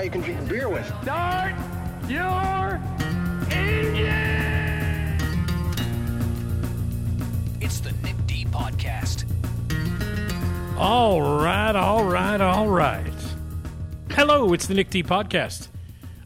Guy you can drink beer with. start your engine! It's the Nick D Podcast. All right, all right, all right. Hello, it's the Nick D Podcast.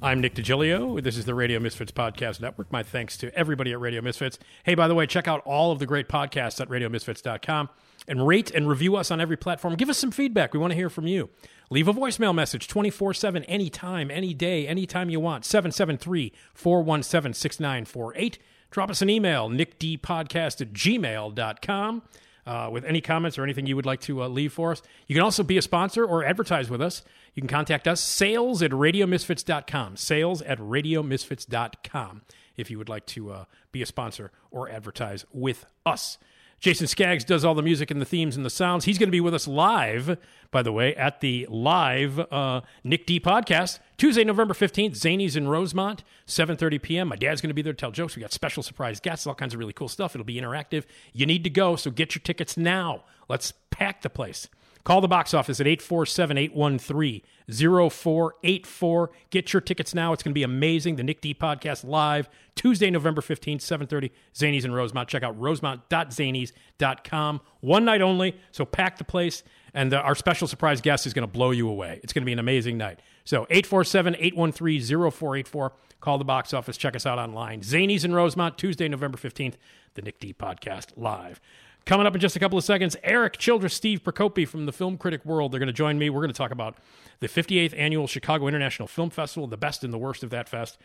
I'm Nick DiGilio. This is the Radio Misfits Podcast Network. My thanks to everybody at Radio Misfits. Hey, by the way, check out all of the great podcasts at radiomisfits.com and rate and review us on every platform. Give us some feedback. We want to hear from you. Leave a voicemail message 24 7, anytime, any day, anytime you want. 773 417 6948. Drop us an email, nickdpodcast at gmail.com uh, with any comments or anything you would like to uh, leave for us. You can also be a sponsor or advertise with us. You can contact us, sales at radiomisfits.com. Sales at radiomisfits.com if you would like to uh, be a sponsor or advertise with us. Jason Skaggs does all the music and the themes and the sounds. He's going to be with us live, by the way, at the live uh, Nick D podcast Tuesday, November fifteenth. Zanies in Rosemont, seven thirty p.m. My dad's going to be there to tell jokes. We got special surprise guests, all kinds of really cool stuff. It'll be interactive. You need to go, so get your tickets now. Let's pack the place. Call the box office at 847 813 0484. Get your tickets now. It's going to be amazing. The Nick D podcast live Tuesday, November 15th, 730. Zanies and Rosemont. Check out rosemont.zanies.com. One night only, so pack the place. And uh, our special surprise guest is going to blow you away. It's going to be an amazing night. So 847 813 0484. Call the box office. Check us out online. Zanies and Rosemont, Tuesday, November 15th. The Nick D podcast live. Coming up in just a couple of seconds, Erik Childress, Steve Prokopy from the Film Critic World. They're going to join me. We're going to talk about the 58th annual Chicago International Film Festival, the best and the worst of that fest.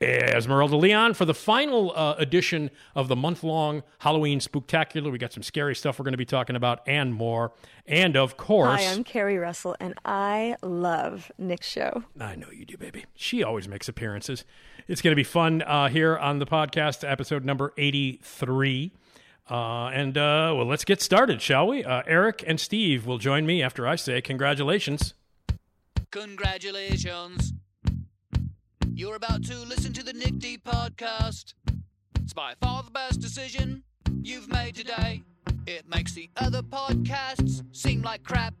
Esmeralda Leon for the final uh, edition of the month long Halloween Spooktacular. We got some scary stuff we're going to be talking about and more. And of course, Hi, I'm Carrie Russell, and I love Nick's show. I know you do, baby. She always makes appearances. It's going to be fun uh, here on the podcast, episode number 83. Uh, and uh, well, let's get started, shall we? Uh, Erik and Steve will join me after I say congratulations. Congratulations. You're about to listen to the Nick D Podcast. It's by far the best decision you've made today. It makes the other podcasts seem like crap.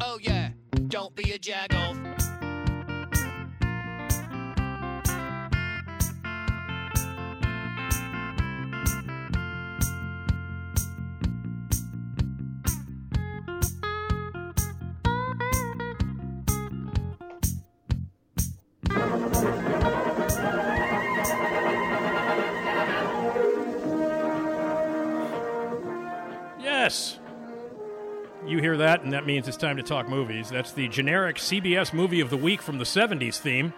Oh, yeah, don't be a jagoff. You hear that, and that means it's time to talk movies. That's the generic CBS movie of the week from the 70s theme.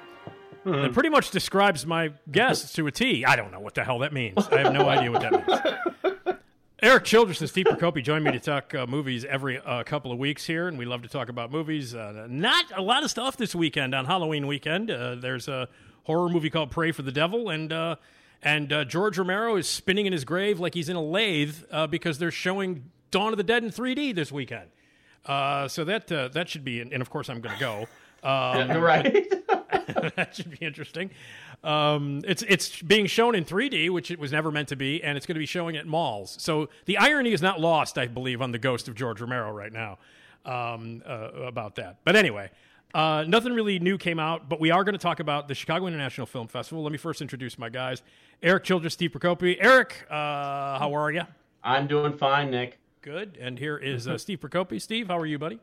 It pretty much describes my guests to a T. I don't know what the hell that means. I have no idea what that means. Erik Childress and Steve Prokopy join me to talk uh, movies every uh, couple of weeks here, and we love to talk about movies. Uh, not a lot of stuff this weekend on Halloween weekend. Uh, there's a horror movie called Prey for the Devil, and uh, and uh, George Romero is spinning in his grave like he's in a lathe uh, because they're showing Dawn of the Dead in 3D this weekend. Uh, so that uh, that should be, and of course I'm going to go. Um, right. that should be interesting. Um, it's it's being shown in 3D, which it was never meant to be, and it's going to be showing at malls. So the irony is not lost, I believe, on the ghost of George Romero right now um, uh, about that. But anyway, uh, nothing really new came out, but we are going to talk about the Chicago International Film Festival. Let me first introduce my guys: Erik Childress, Steve Prokopy. Erik, uh, how are you? I'm doing fine, Nick. Good. And here is uh, Steve Prokopy. Steve, how are you, buddy?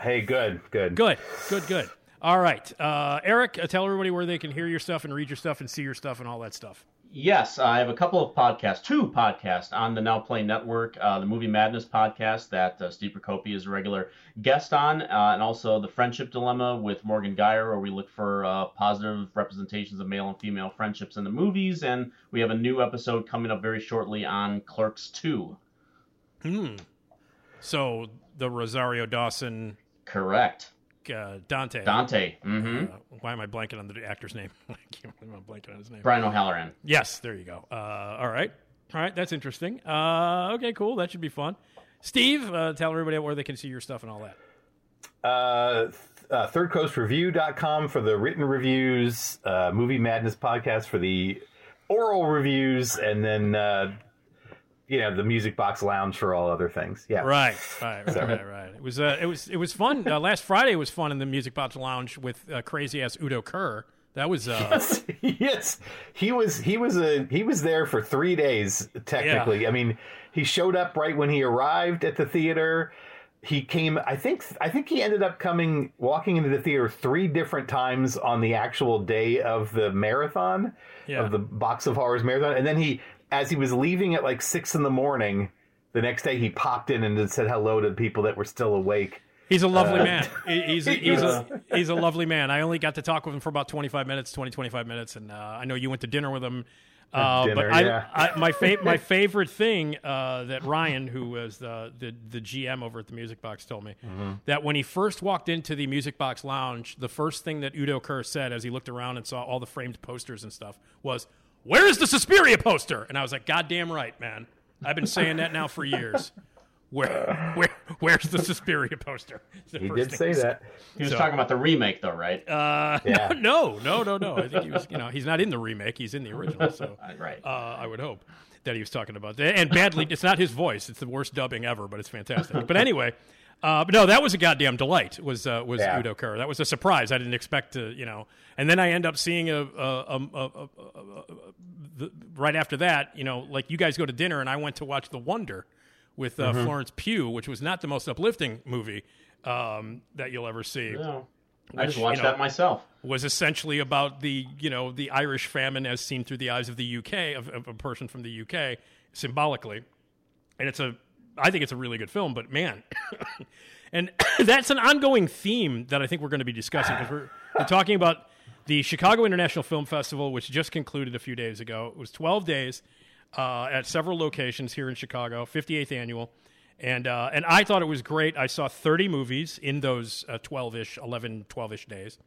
Hey, good, good. Good, good, good. All right, uh, Erik, uh, tell everybody where they can hear your stuff and read your stuff and see your stuff and all that stuff. Yes, I have a couple of podcasts, two podcasts on the Now Play Network. Uh, the Movie Madness podcast that uh, Steve Prokopy is a regular guest on, uh, and also the Friendship Dilemma with Morgan Geyer, where we look for uh, positive representations of male and female friendships in the movies. And we have a new episode coming up very shortly on Clerks 2. Hmm. So the Rosario Dawson Correct. uh, Dante. Dante. hmm Uh, why am I blanking on the actor's name? I can't believe I'm blanking on his name. Brian O'Halloran. Yes, there you go. Uh, all right. All right, that's interesting. Uh, okay, cool. That should be fun. Steve, uh, tell everybody where they can see your stuff and all that. Uh, th- uh, thirdcoastreview.com for the written reviews, uh, Movie Madness podcast for the oral reviews, and then, uh, you know, the Music Box Lounge for all other things. Yeah. Right, right, right, right, right. It was uh, it was it was fun. Uh, last Friday was fun in the Music Box Lounge with uh, crazy ass Udo Kier. That was uh, yes, he was. He was a. He was there for three days. Technically, I mean, he showed up right when he arrived at the theater. He came. I think. I think he ended up coming, walking into the theater three different times on the actual day of the marathon, Yeah. of the Box of Horrors marathon. And then he, as he was leaving at like six in the morning, the next day he popped in and said hello to the people that were still awake. he's a lovely man. He's a, he's a, he's a lovely man. I only got to talk with him for about 25 minutes, 20, 25 minutes, and uh, I know you went to dinner with him. Uh, dinner, but I, yeah. I, my fa- my favorite thing uh, that Ryan, who was the, the the GM over at the Music Box, told me Mm-hmm. that when he first walked into the Music Box Lounge, the first thing that Udo Kier said as he looked around and saw all the framed posters and stuff was, "Where is the Suspiria poster?" And I was like, "God damn right, man! I've been saying that now for years." Where, where, where's the Suspiria poster? The He did say that. He was So- talking about the remake, though, right? Uh, Yeah. no, no, no, no. I think he was. You know, he's not in the remake. He's in the original. So, right. uh, I would hope that he was talking about that. And badly, it's not his voice. It's the worst dubbing ever, but it's fantastic. But anyway, uh, but no, that was a goddamn delight. Was uh, was Yeah. Udo Kier? That was a surprise. I didn't expect to. You know, and then I end up seeing a, a, a, a, the, right after that. You know, like you guys go to dinner, and I went to watch The Wonder with uh, Florence Pugh, which was not the most uplifting movie um, that you'll ever see No. I just which, watched you know, that myself. was essentially about the you know the Irish famine as seen through the eyes of the UK of, of a person from the UK symbolically, and it's a I think it's a really good film. But man, and that's an ongoing theme that I think we're going to be discussing because we're, we're talking about the Chicago International Film Festival, which just concluded a few days ago. It was 12 days uh, at several locations here in Chicago, 58th annual. And, uh, and I thought it was great. I saw 30 movies in those uh, 12-ish, 11, 12-ish days.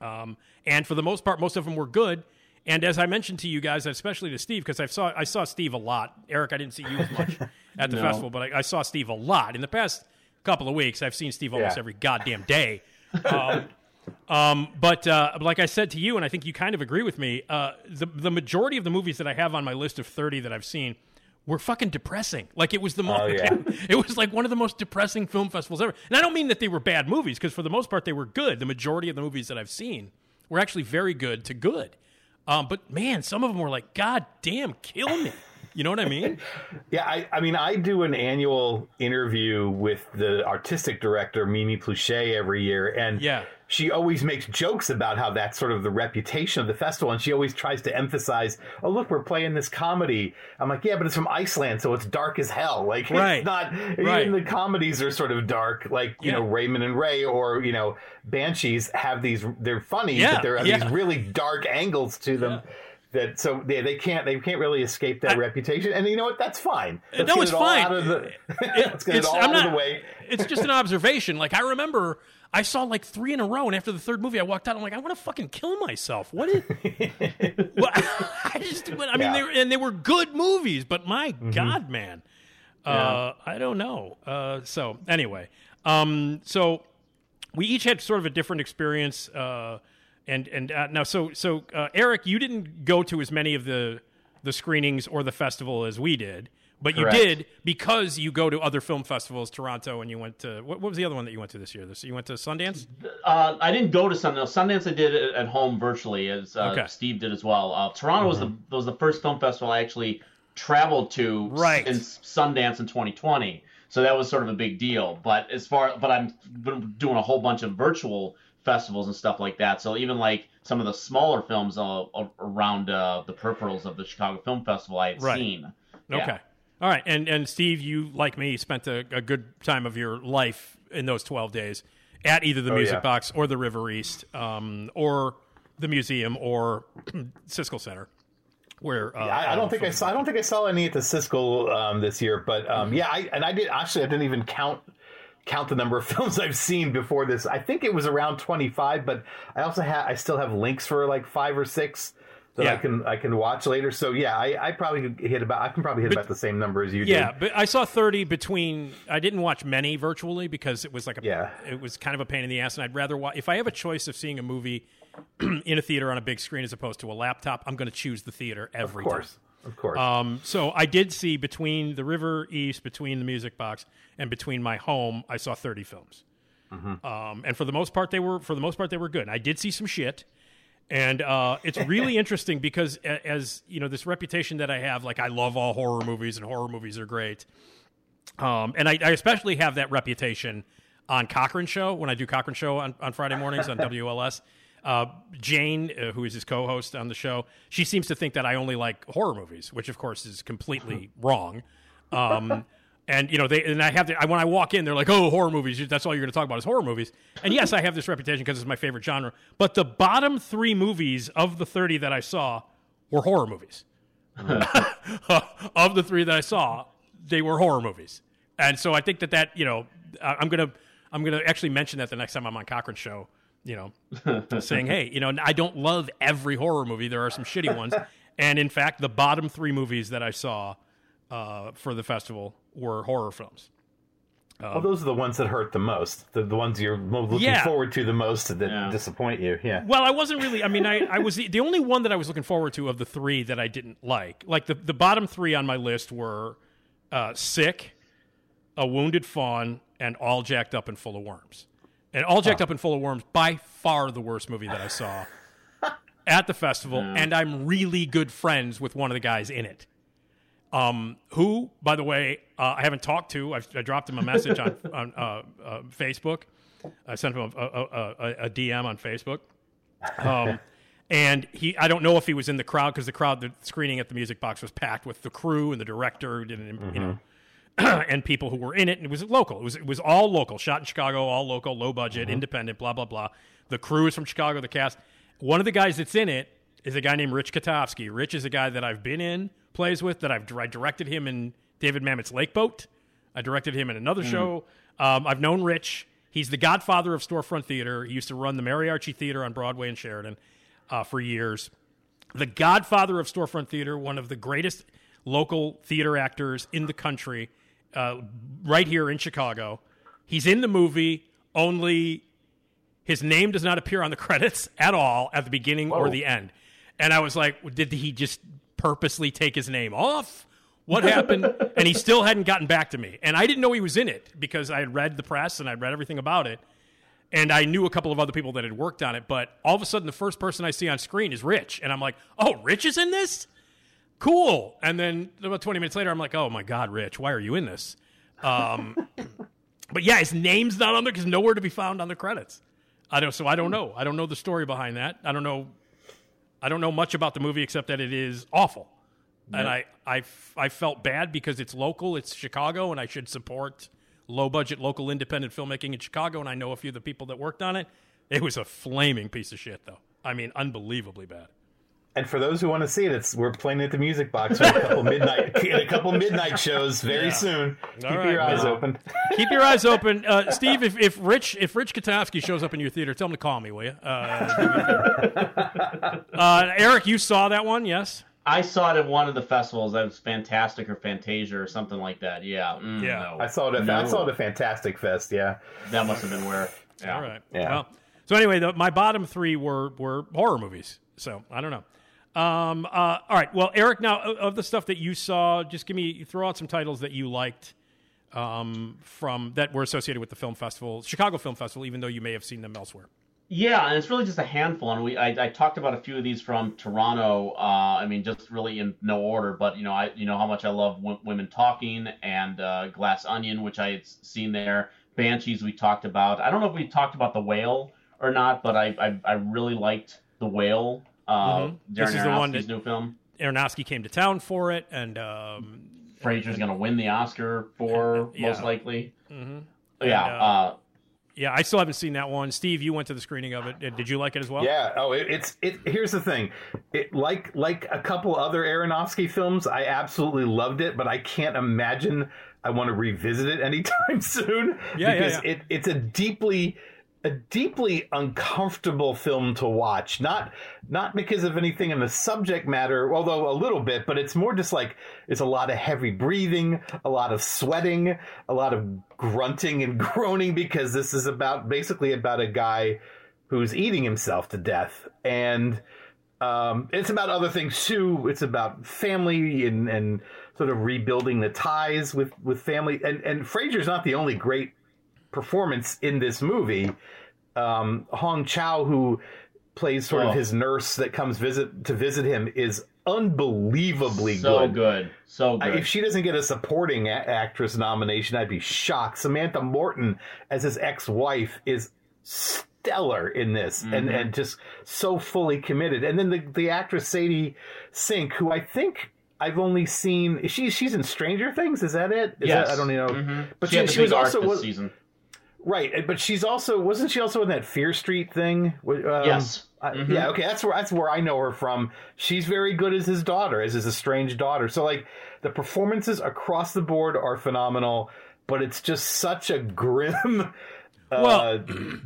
Um, and for the most part, most of them were good. And as I mentioned to you guys, especially to Steve, because I saw I saw Steve a lot. Erik, I didn't see you as much at the No. festival, but I, I saw Steve a lot in the past couple of weeks. I've seen Steve almost Yeah. every goddamn day. Um, um, but uh, like I said to you, and I think you kind of agree with me, uh, the the majority of the movies that I have on my list of thirty that I've seen were fucking depressing. Like it was the most, Oh, yeah. it was like one of the most depressing film festivals ever. And I don't mean that they were bad movies, because for the most part they were good. The majority of the movies that I've seen were actually very good to good. Um, but man, some of them were like, God damn, kill me. You know what I mean? Yeah, I, I mean, I do an annual interview with the artistic director Mimi Plauché every year, and Yeah. she always makes jokes about how that's sort of the reputation of the festival, and she always tries to emphasize, "Oh, look, we're playing this comedy." I'm like, "Yeah, but it's from Iceland, so it's dark as hell. Like, Right. it's not Right. even the comedies are sort of dark. Like, you Yeah. know, Raymond and Ray or you know, Banshees have these. They're funny, Yeah, but there are yeah. these really dark angles to them." That so they, they can't they can't really escape that I- reputation and you know what that's fine Let's no, it's it fine. out of the, let's all I'm not- the way It's just an observation. Like I remember, I saw like three in a row, and after the third movie, I walked out. I'm like, I want to fucking kill myself. What is? well, I just, I mean, Yeah. Mm-hmm. they were, and they were good movies, but my god, man, uh, I don't know. Uh, so anyway, um, so we each had sort of a different experience. Uh, and and uh, now, so so uh, Erik, you didn't go to as many of the the screenings or the festival as we did, but Correct. you did because you go to other film festivals, Toronto, and you went to what, what was the other one that you went to this year? This you went to Sundance. Uh, I didn't go to Sundance. Sundance I did it at home virtually, as uh, Okay. Steve did as well. Uh, Toronto was the was the first film festival I actually traveled to Right. in Sundance in 2020. So that was sort of a big deal. But as far, but I'm been doing a whole bunch of virtual festivals and stuff like that. So even like some of the smaller films uh, around uh, the peripherals of the Chicago Film Festival I had Right. seen. Yeah. Okay. All right. And and Steve, you like me spent a, a good time of your life in those twelve days at either the Oh, Music yeah. Box or the River East, um, or the museum or Siskel Center. Where uh, I, I don't um, think I saw. I don't think I saw any at the Siskel um, this year, but um, yeah, I, and I did actually. I didn't even count count the number of films I've seen before this. I think it was around twenty five, but I also have. I still have links for like five or six that I can I can watch later. So yeah, I, I probably hit about. I can probably hit about the same number as you Yeah, did. but I saw 30 between. I didn't watch many virtually because it was like a. Yeah. It was kind of a pain in the ass, and I'd rather watch. If I have a choice of seeing a movie in a theater on a big screen as opposed to a laptop, I'm going to choose the theater every Of course, of course. Um, so I did see between the River East, between the Music Box, and between my home, I saw 30 films. Mm-hmm. Um, and for the most part, they were for the most part they were good. And I did see some shit. And uh, it's really interesting because, a- as you know, this reputation that I have, like I love all horror movies and horror movies are great. Um, and I, I especially have that reputation on Cochran Show when I do Cochran Show on, on Friday mornings on WLS. Uh, Jane, uh, who is his co-host on the show, she seems to think that I only like horror movies, which of course is completely wrong. Um, and you know, they and I have to. I, when I walk in, they're like, "Oh, horror movies. That's all you're going to talk about is horror movies." And yes, I have this reputation because it's my favorite genre. But the bottom three movies of the thirty that I saw were horror movies. of the three that I saw, they were horror movies, and so I think that that you know I- I'm gonna I'm gonna actually mention that the next time I'm on Cochran's show. You know, saying, "Hey, you know, I don't love every horror movie. There are some shitty ones." And in fact, the bottom three movies that I saw uh, for the festival were horror films. well, those are the ones that hurt the most. The, the ones you're looking Yeah. forward to the most that Yeah. disappoint you. Yeah. Well, I wasn't really. I mean, I, I was the, the only one that I was looking forward to of the three that I didn't like. Like the the bottom three on my list were uh, Sick, A Wounded Fawn, and All Jacked Up and Full of Worms. And All Jacked Up and Full of Worms, by far the worst movie that I saw at the festival. And I'm really good friends with one of the guys in it. Um, who, by the way, uh, I haven't talked to. I've, I dropped him a message on on uh, uh, Facebook. I sent him a, a, a, a DM on Facebook. Um, and he, I don't know if he was in the crowd because the crowd, the screening at the Music Box was packed with the crew and the director, who didn't, you know, and people who were in it. And it was local. It was it was all local, shot in Chicago, all local, low budget, independent, blah blah blah. The crew is from Chicago. The cast. One of the guys that's in it is a guy named Rich Cotovsky. Rich is a guy that I've been in plays with. That I've I directed him in David Mamet's Lakeboat. I directed him in another show. Um, I've known Rich. He's the godfather of storefront theater. He used to run the Mary-Arrchie Theater on Broadway and Sheridan uh, for years the godfather of storefront theater, one of the greatest local theater actors in the country, uh, right here in Chicago. He's in the movie, only his name does not appear on the credits at all at the beginning or the end. And I was like, did he just purposely take his name off? What happened? and he still hadn't gotten back to me. And I didn't know he was in it because I had read the press and I'd read everything about it and I knew a couple of other people that had worked on it, but all of a sudden the first person I see on screen is Rich, and I'm like, "Oh, Rich is in this? Cool!" And then about 20 minutes later, I'm like, "Oh my God, Rich, why are you in this?" Um, but yeah, his name's not on there because nowhere to be found on the credits. I don't, so I don't know. I don't know the story behind that. I don't know. I don't know much about the movie except that it is awful, and I, I, I felt bad because it's local, it's Chicago, and I should support low budget local independent filmmaking in Chicago. And I know a few of the people that worked on it. It was a flaming piece of shit, though. I mean, unbelievably bad. And for those who want to see it, it's we're playing at the Music Box in a couple midnight a couple midnight shows very Yeah. soon. Keep right, your eyes man. open. Keep your eyes open, uh, Steve. If, if Rich if Rich Cotovsky shows up in your theater, tell him to call me, will you? Uh, do me a favor. uh, Eric, you saw that one, yes? I saw it at one of the festivals. That was Fantastic or Fantasia or something like that. Yeah. Mm, Yeah. no. I saw it. At, No. I saw it at Fantastic Fest. Yeah. That must have been where. Yeah. All right. Yeah. Well, so anyway, the, my bottom three were were horror movies. So I don't know. Um, uh, all right. Well, Erik, now of- the stuff that you saw, just give me throw out some titles that you liked um, from that were associated with the film festival, Chicago Film Festival, even though you may have seen them elsewhere. Yeah, and it's really just a handful. And we, I, I talked about a few of these from Toronto. Uh, I mean, just really in no order, but you know, I, you know how much I love w- women talking and uh, Glass Onion, which I had seen there. Banshees, we talked about. I don't know if we talked about the whale or not, but I, I, I really liked the whale. Uh, Mhm. This Darren is the one Aronofsky's that- new film. Aronofsky came to town for it, and um, Fraser's going to win the Oscar for Yeah. most likely. Mm-hmm. Yeah, And, uh, uh, Yeah, I still haven't seen that one. Steve, you went to the screening of it. Uh, Did you like it as well? Yeah. Oh, it, it's it. Here's the thing. It like like a couple other Aronofsky films, I absolutely loved it, but I can't imagine I want to revisit it anytime soon. Yeah, yeah, because yeah. it it's a deeply a deeply uncomfortable film to watch. Not not because of anything in the subject matter, although a little bit, but it's more just like it's a lot of heavy breathing, a lot of sweating, a lot of grunting and groaning because this is about basically about a guy who's eating himself to death and um, it's about other things too. It's about family and, and sort of rebuilding the ties with, with family. And and Fraser's not the only great performance in this movie. Um, Hong Chau, who plays sort Oh. of his nurse that comes visit to visit him, is unbelievably good. So good. good. So good. If she doesn't get a supporting a- actress nomination, I'd be shocked. Samantha Morton as his ex-wife is stellar in this, Mm-hmm. and and just so fully committed. And then the the actress Sadie Sink, who I think. I've only seen she she's in Stranger Things. Is that it? Is Yes. that, I don't know. Mhm. But she, she, she was also was, season. Right. But she's also wasn't she also in that Fear Street thing? Um, Yes. I- Mhm. yeah. Okay. That's where that's where I know her from. She's very good as his daughter, as his estranged daughter. So like the performances across the board are phenomenal, but it's just such a grim. Uh, Well-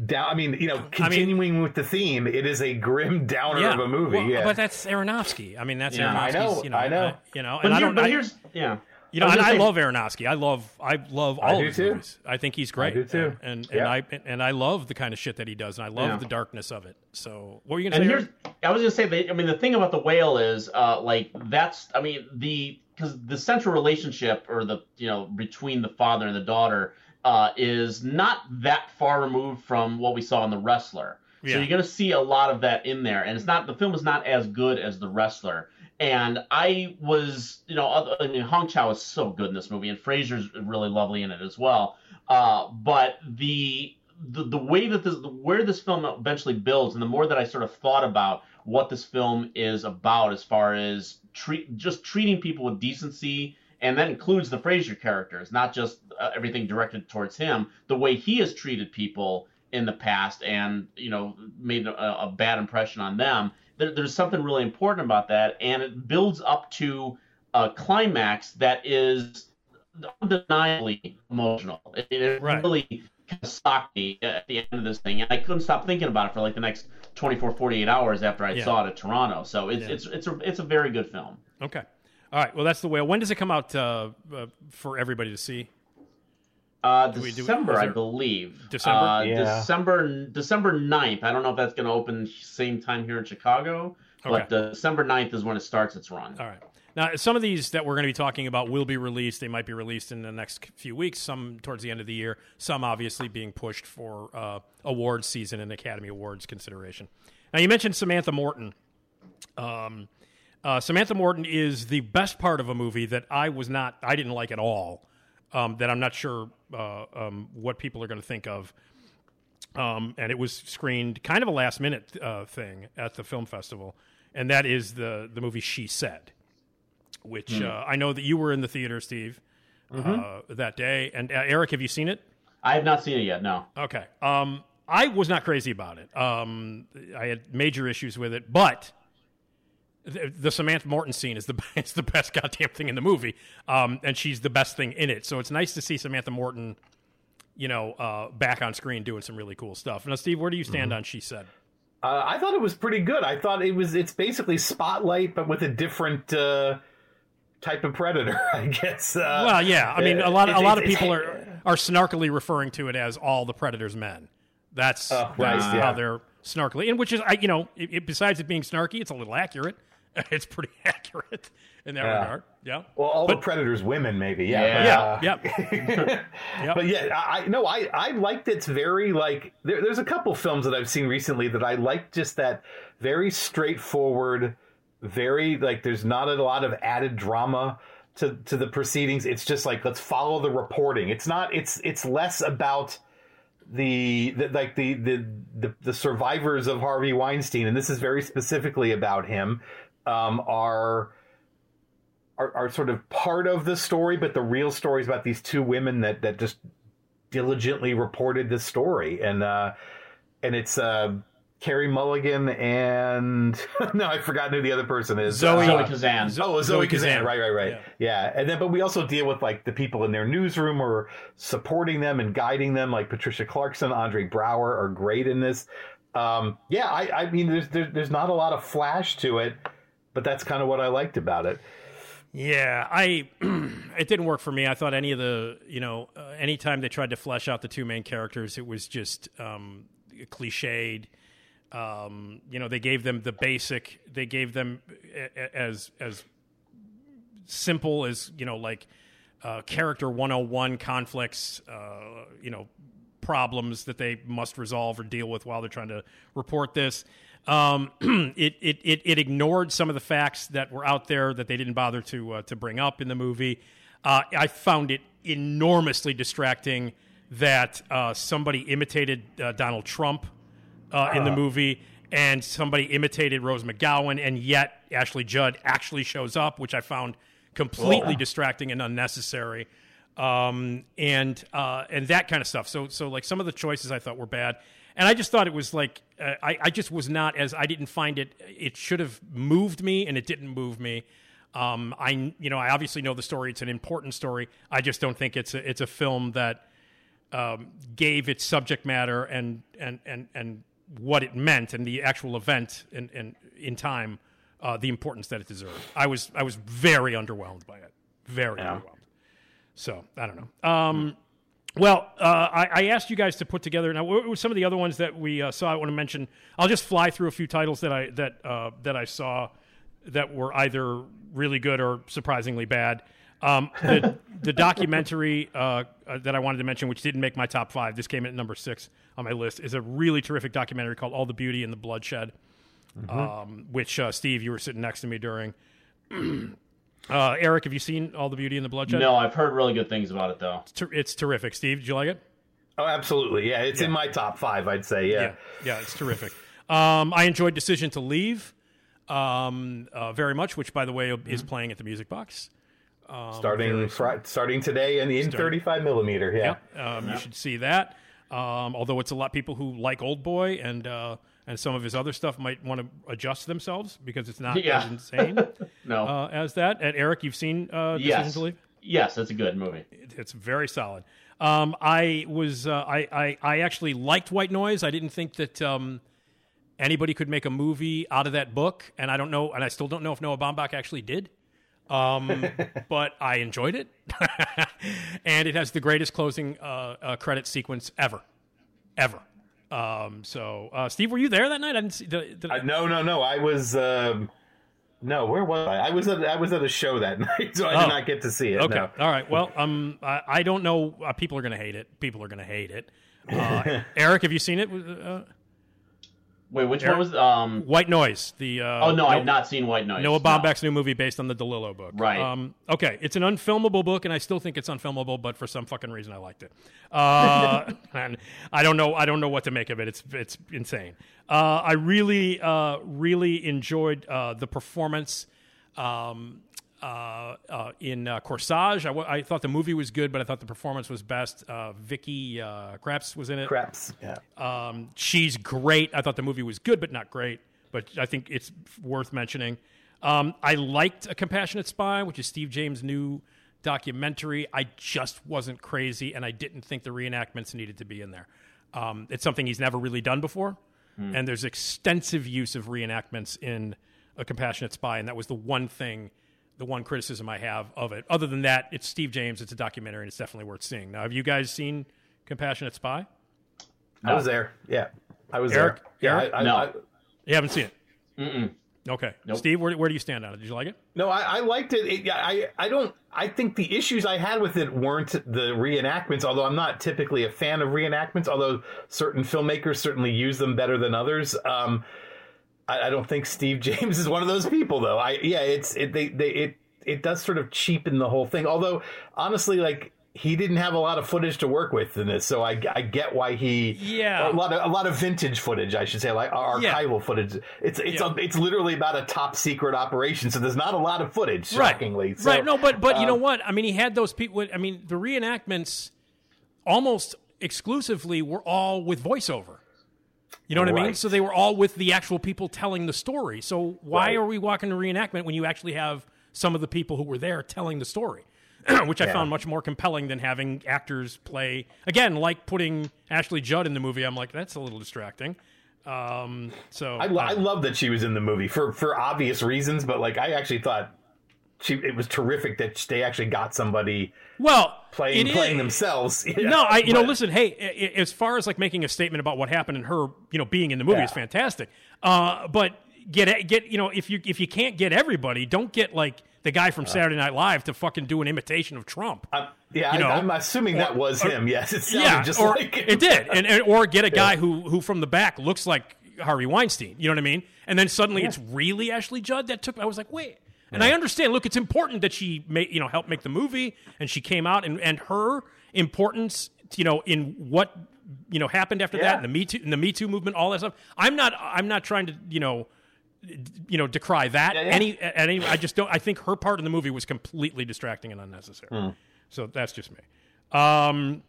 down. I mean, you know, continuing with the theme, it is a grim downer of a movie. Well, yeah, but that's Aronofsky. I mean, that's Yeah. I know, You know, I know. uh, you know, But, and I don't. but I- here's yeah. You know, I and I gonna love Aronofsky. I love, I love all I of his too. movies. I think he's great. I do too. And and, Yeah. and I and I love the kind of shit that he does, and I love Yeah. the darkness of it. So, what were you gonna And say? here's, I was gonna say, that, I mean, the thing about the whale is, uh, like, that's, I mean, the because the central relationship or the, you know, between the father and the daughter, uh, is not that far removed from what we saw in the wrestler. Yeah. So you're gonna see a lot of that in there, and it's not the film is not as good as the wrestler. And I was, you know, I mean, Hong Chau is so good in this movie, and Fraser's really lovely in it as well. Uh, but the the, the way that this where this film eventually builds and the more that I sort of thought about what this film is about as far as treat just treating people with decency and that includes the Fraser characters not just uh, everything directed towards him the way he has treated people in the past and you know made a, a bad impression on them there, there's something really important about that and it builds up to a climax that is undeniably emotional it, it Right. really kind of shocked me at the end of this thing, and I couldn't stop thinking about it for like the next 24, 48 hours after I Yeah. saw it at Toronto. So it's Yeah. it's it's a it's a very good film. okay. All right. Well, that's the whale. When does it come out uh, uh, for everybody to see? Uh, we do- December, I believe. December? Uh, Yeah. December December 9th. I don't know if that's going to open same time here in Chicago, but December 9th is when it starts its run. All right. Now, some of these that we're going to be talking about will be released. They might be released in the next few weeks, some towards the end of the year, some obviously being pushed for uh, awards season and Academy Awards consideration. Now, you mentioned Samantha Morton. Um, uh, Samantha Morton is the best part of a movie that I was not, I didn't like at all, um, that I'm not sure uh, um, what people are going to think of. Um, and it was screened kind of a last minute uh, thing at the film festival, and that is the the movie She Said, which Hmm. uh, I know that you were in the theater, Steve, uh, that day. And uh, Erik, have you seen it? I have not seen it yet. No. Okay. Um, I was not crazy about it. Um, I had major issues with it, but the, the Samantha Morton scene is the it's the best goddamn thing in the movie, um, and she's the best thing in it. So it's nice to see Samantha Morton, you know, uh, back on screen doing some really cool stuff. Now, Steve, where do you stand on She Said? Uh, I thought it was pretty good. I thought it was it's basically Spotlight, but with a different uh, type of predator. I guess. Uh, well, yeah. I mean, a lot a lot of people are are snarkily referring to it as all the Predators men. That's Oh, that's right, how yeah. they're snarkily, and which is, I you know, it, it- besides it being snarky, it's a little accurate. It's pretty accurate in that Yeah. regard. Yeah. Well, all But- the predators, women, maybe. Yeah. Yeah. Yeah. Uh, Yep. Yep. But yeah, I I- no, I I liked it's very like there, there's a couple films that I've seen recently that I like just that very straightforward, very like there's not a lot of added drama to to the proceedings. It's just like let's follow the reporting. It's not. It's it's less about the, the like the, the the the survivors of Harvey Weinstein, and this is very specifically about him. Um, are are, are sort of part of the story, but the real story is about these two women that, that just diligently reported this story, and uh, and it's uh, Carey Mulligan and no, I've forgotten who the other person is. Zoe- Uh, Zoe Kazan. Oh, Zoe, Zoe Kazan. Kazan. Right, right, right. Yeah. Yeah. And then, but we also deal with like the people in their newsroom or supporting them and guiding them, like Patricia Clarkson, Andre Braugher are great in this. Um, yeah, I, I mean, there's, there's there's not a lot of flash to it, but that's kind of what I liked about it. Yeah, I it didn't work for me. I thought any of the you know uh, anytime they tried to flesh out the two main characters, it was just um, cliched. Um, you know, they gave them the basic. They gave them as as simple as you know, like uh, character one hundred and one conflicts. Uh, you know, problems that they must resolve or deal with while they're trying to report this. Um, it, it, it, it ignored some of the facts that were out there that they didn't bother to uh, to bring up in the movie. Uh, I found it enormously distracting that uh, somebody imitated uh, Donald Trump uh, in the movie, and somebody imitated Rose McGowan, and yet Ashley Judd actually shows up, which I found completely distracting and unnecessary, um, and uh, and that kind of stuff. So so like some of the choices I thought were bad, and I just thought it was like uh, I I just was not as I didn't find it. It should have moved me, and it didn't move me. Um, I you know I obviously know the story. It's an important story. I just don't think it's a it's a film that um, gave its subject matter and and and and what it meant and the actual event in in, in time uh, the importance that it deserved. I was I was very underwhelmed by it. Very underwhelmed. So I don't know. Um, well, uh, I, I asked you guys to put together now. What were some of the other ones that we uh, saw? I want to mention. I'll just fly through a few titles that I that uh, that I saw that were either really good or surprisingly bad. Um, the, the documentary uh, uh, that I wanted to mention, which didn't make my top five, this came in at number six on my list, is a really terrific documentary called "All the Beauty and the Bloodshed," um, which uh, Steve, you were sitting next to me during. uh, Erik, have you seen "All the Beauty and the Bloodshed"? No, I've heard really good things about it though. It's, ter- it's terrific. Steve, did you like it? Oh, absolutely. Yeah, it's in my top five, I'd say. Yeah. yeah, yeah, it's terrific. Um, I enjoyed Decision to Leave um, uh, very much, which, by the way, is playing at the Music Box. Um, starting very- fri- starting today and in 35 millimeter. Yeah. Yeah, um, you should see that. Um, although it's a lot of people who like Oldboy and uh, and some of his other stuff might want to adjust themselves because it's not Yeah. as insane No. uh, as that. And Erik, you've seen uh, Decision yes. to Leave? Yes, that's a good movie. It- It's very solid. Um, I was uh, I, I I actually liked White Noise. I didn't think that um, anybody could make a movie out of that book, and I don't know, and I still don't know if Noah Baumbach actually did. Um, but I enjoyed it, and it has the greatest closing uh, uh, credit sequence ever, ever. Um, so, uh, Steve, were you there that night? I didn't see. Uh, no, no, no. I was. Um, no, where was I? I was at I was at a show that night, so I Oh. did not get to see it. Okay. no. All right. Well, um, I, I don't know. Uh, people are going to hate it. People are going to hate it. Uh, Erik, have you seen it? Wait, which Erik? one was um? White Noise. The uh, Oh no, I've not seen White Noise. Noah no. Baumbach's new movie based on the DeLillo book. Right. Um, okay. It's an unfilmable book, and I still think it's unfilmable, but for some fucking reason, I liked it. Uh, and I don't know. I don't know what to make of it. It's it's insane. Uh, I really uh, really enjoyed uh, the performance. Um, uh, uh, in uh, Corsage, I, w- I thought the movie was good, but I thought the performance was best. Uh, Vicky uh, Krieps was in it. Craps. Yeah. Um, she's great. I thought the movie was good, but not great. But I think it's worth mentioning. Um, I liked A Compassionate Spy, which is Steve James' new documentary. I just wasn't crazy, and I didn't think the reenactments needed to be in there. Um, it's something he's never really done before, and there's extensive use of reenactments in A Compassionate Spy, and that was the one thing, the one criticism I have of it. Other than that, it's Steve James. It's a documentary, and it's definitely worth seeing. Now, have you guys seen Compassionate Spy? I was there. Yeah. I was Erik? there. Yeah. Erik? I, I, No. I, You haven't seen it? Mm-mm. Okay. Nope. Steve, where, where do you stand on it? Did you like it? No, I, I liked it. it. I I don't. I think the issues I had with it weren't the reenactments. Although I'm not typically a fan of reenactments. Although certain filmmakers certainly use them better than others. Um, I, I don't think Steve James is one of those people, though. I yeah, it's it they they it it does sort of cheapen the whole thing. Although honestly, like. He didn't have a lot of footage to work with in this, so I, I get why he Yeah. a lot of a lot of vintage footage, I should say, like archival footage. It's it's Yeah. a, it's literally about a top secret operation, so there's not a lot of footage. Shockingly, right. So, right. No, but but you uh, know what? I mean, he had those people. I mean, the reenactments almost exclusively were all with voiceover. You know what I mean? So they were all with the actual people telling the story. So why Right. are we walking to reenactment when you actually have some of the people who were there telling the story? Which I Yeah. found much more compelling than having actors play again, like putting Ashley Judd in the movie. I'm like, that's a little distracting. Um, so I, lo- I love that she was in the movie for for obvious reasons, but like I actually thought she it was terrific that they actually got somebody well playing it playing is- themselves. No, I you know listen, hey, i- i- as far as like making a statement about what happened and her, you know, being in the movie Yeah. is fantastic. Uh, but get get you know if you if you can't get everybody, don't get like the guy from Saturday Night Live to fucking do an imitation of Trump. Uh, yeah, you know, I, am assuming that was or- him. Yes, it yeah, just or like it did, and, and or get a guy who who from the back looks like Harvey Weinstein. You know what I mean? And then suddenly it's really Ashley Judd that took. I was like, wait. And I understand. Look, it's important that she made you know helped make the movie, and she came out, and and her importance, you know, in what you know happened after Yeah. that, and the Me Too, and the Me Too movement, all that stuff. I'm not. I'm not trying to you know you know decry that yeah. any any i just don't i think her part in the movie was completely distracting and unnecessary Hmm. so that's just me um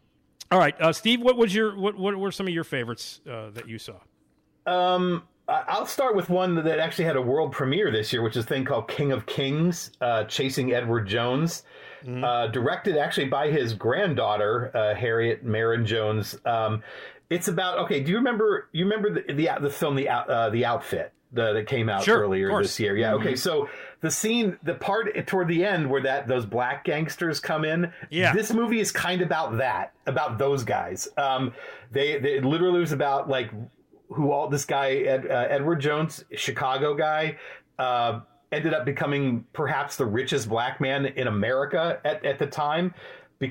all right uh steve what was your what what were some of your favorites uh, that you saw Um, I'll start with one that actually had a world premiere this year, which is a thing called King of Kings, uh, Chasing Edward Jones, uh, directed actually by his granddaughter, uh, Harriet Marin Jones. Um, it's about okay. Do you remember? You remember the the, the film the uh, the outfit the, that came out Sure, earlier this year? Yeah. Okay. So the scene, the part toward the end where that those black gangsters come in. Yeah. This movie is kind of about that, about those guys. Um, they, they it literally was about like who all this guy Ed, uh, Edward Jones, Chicago guy, uh, ended up becoming perhaps the richest black man in America at, at the time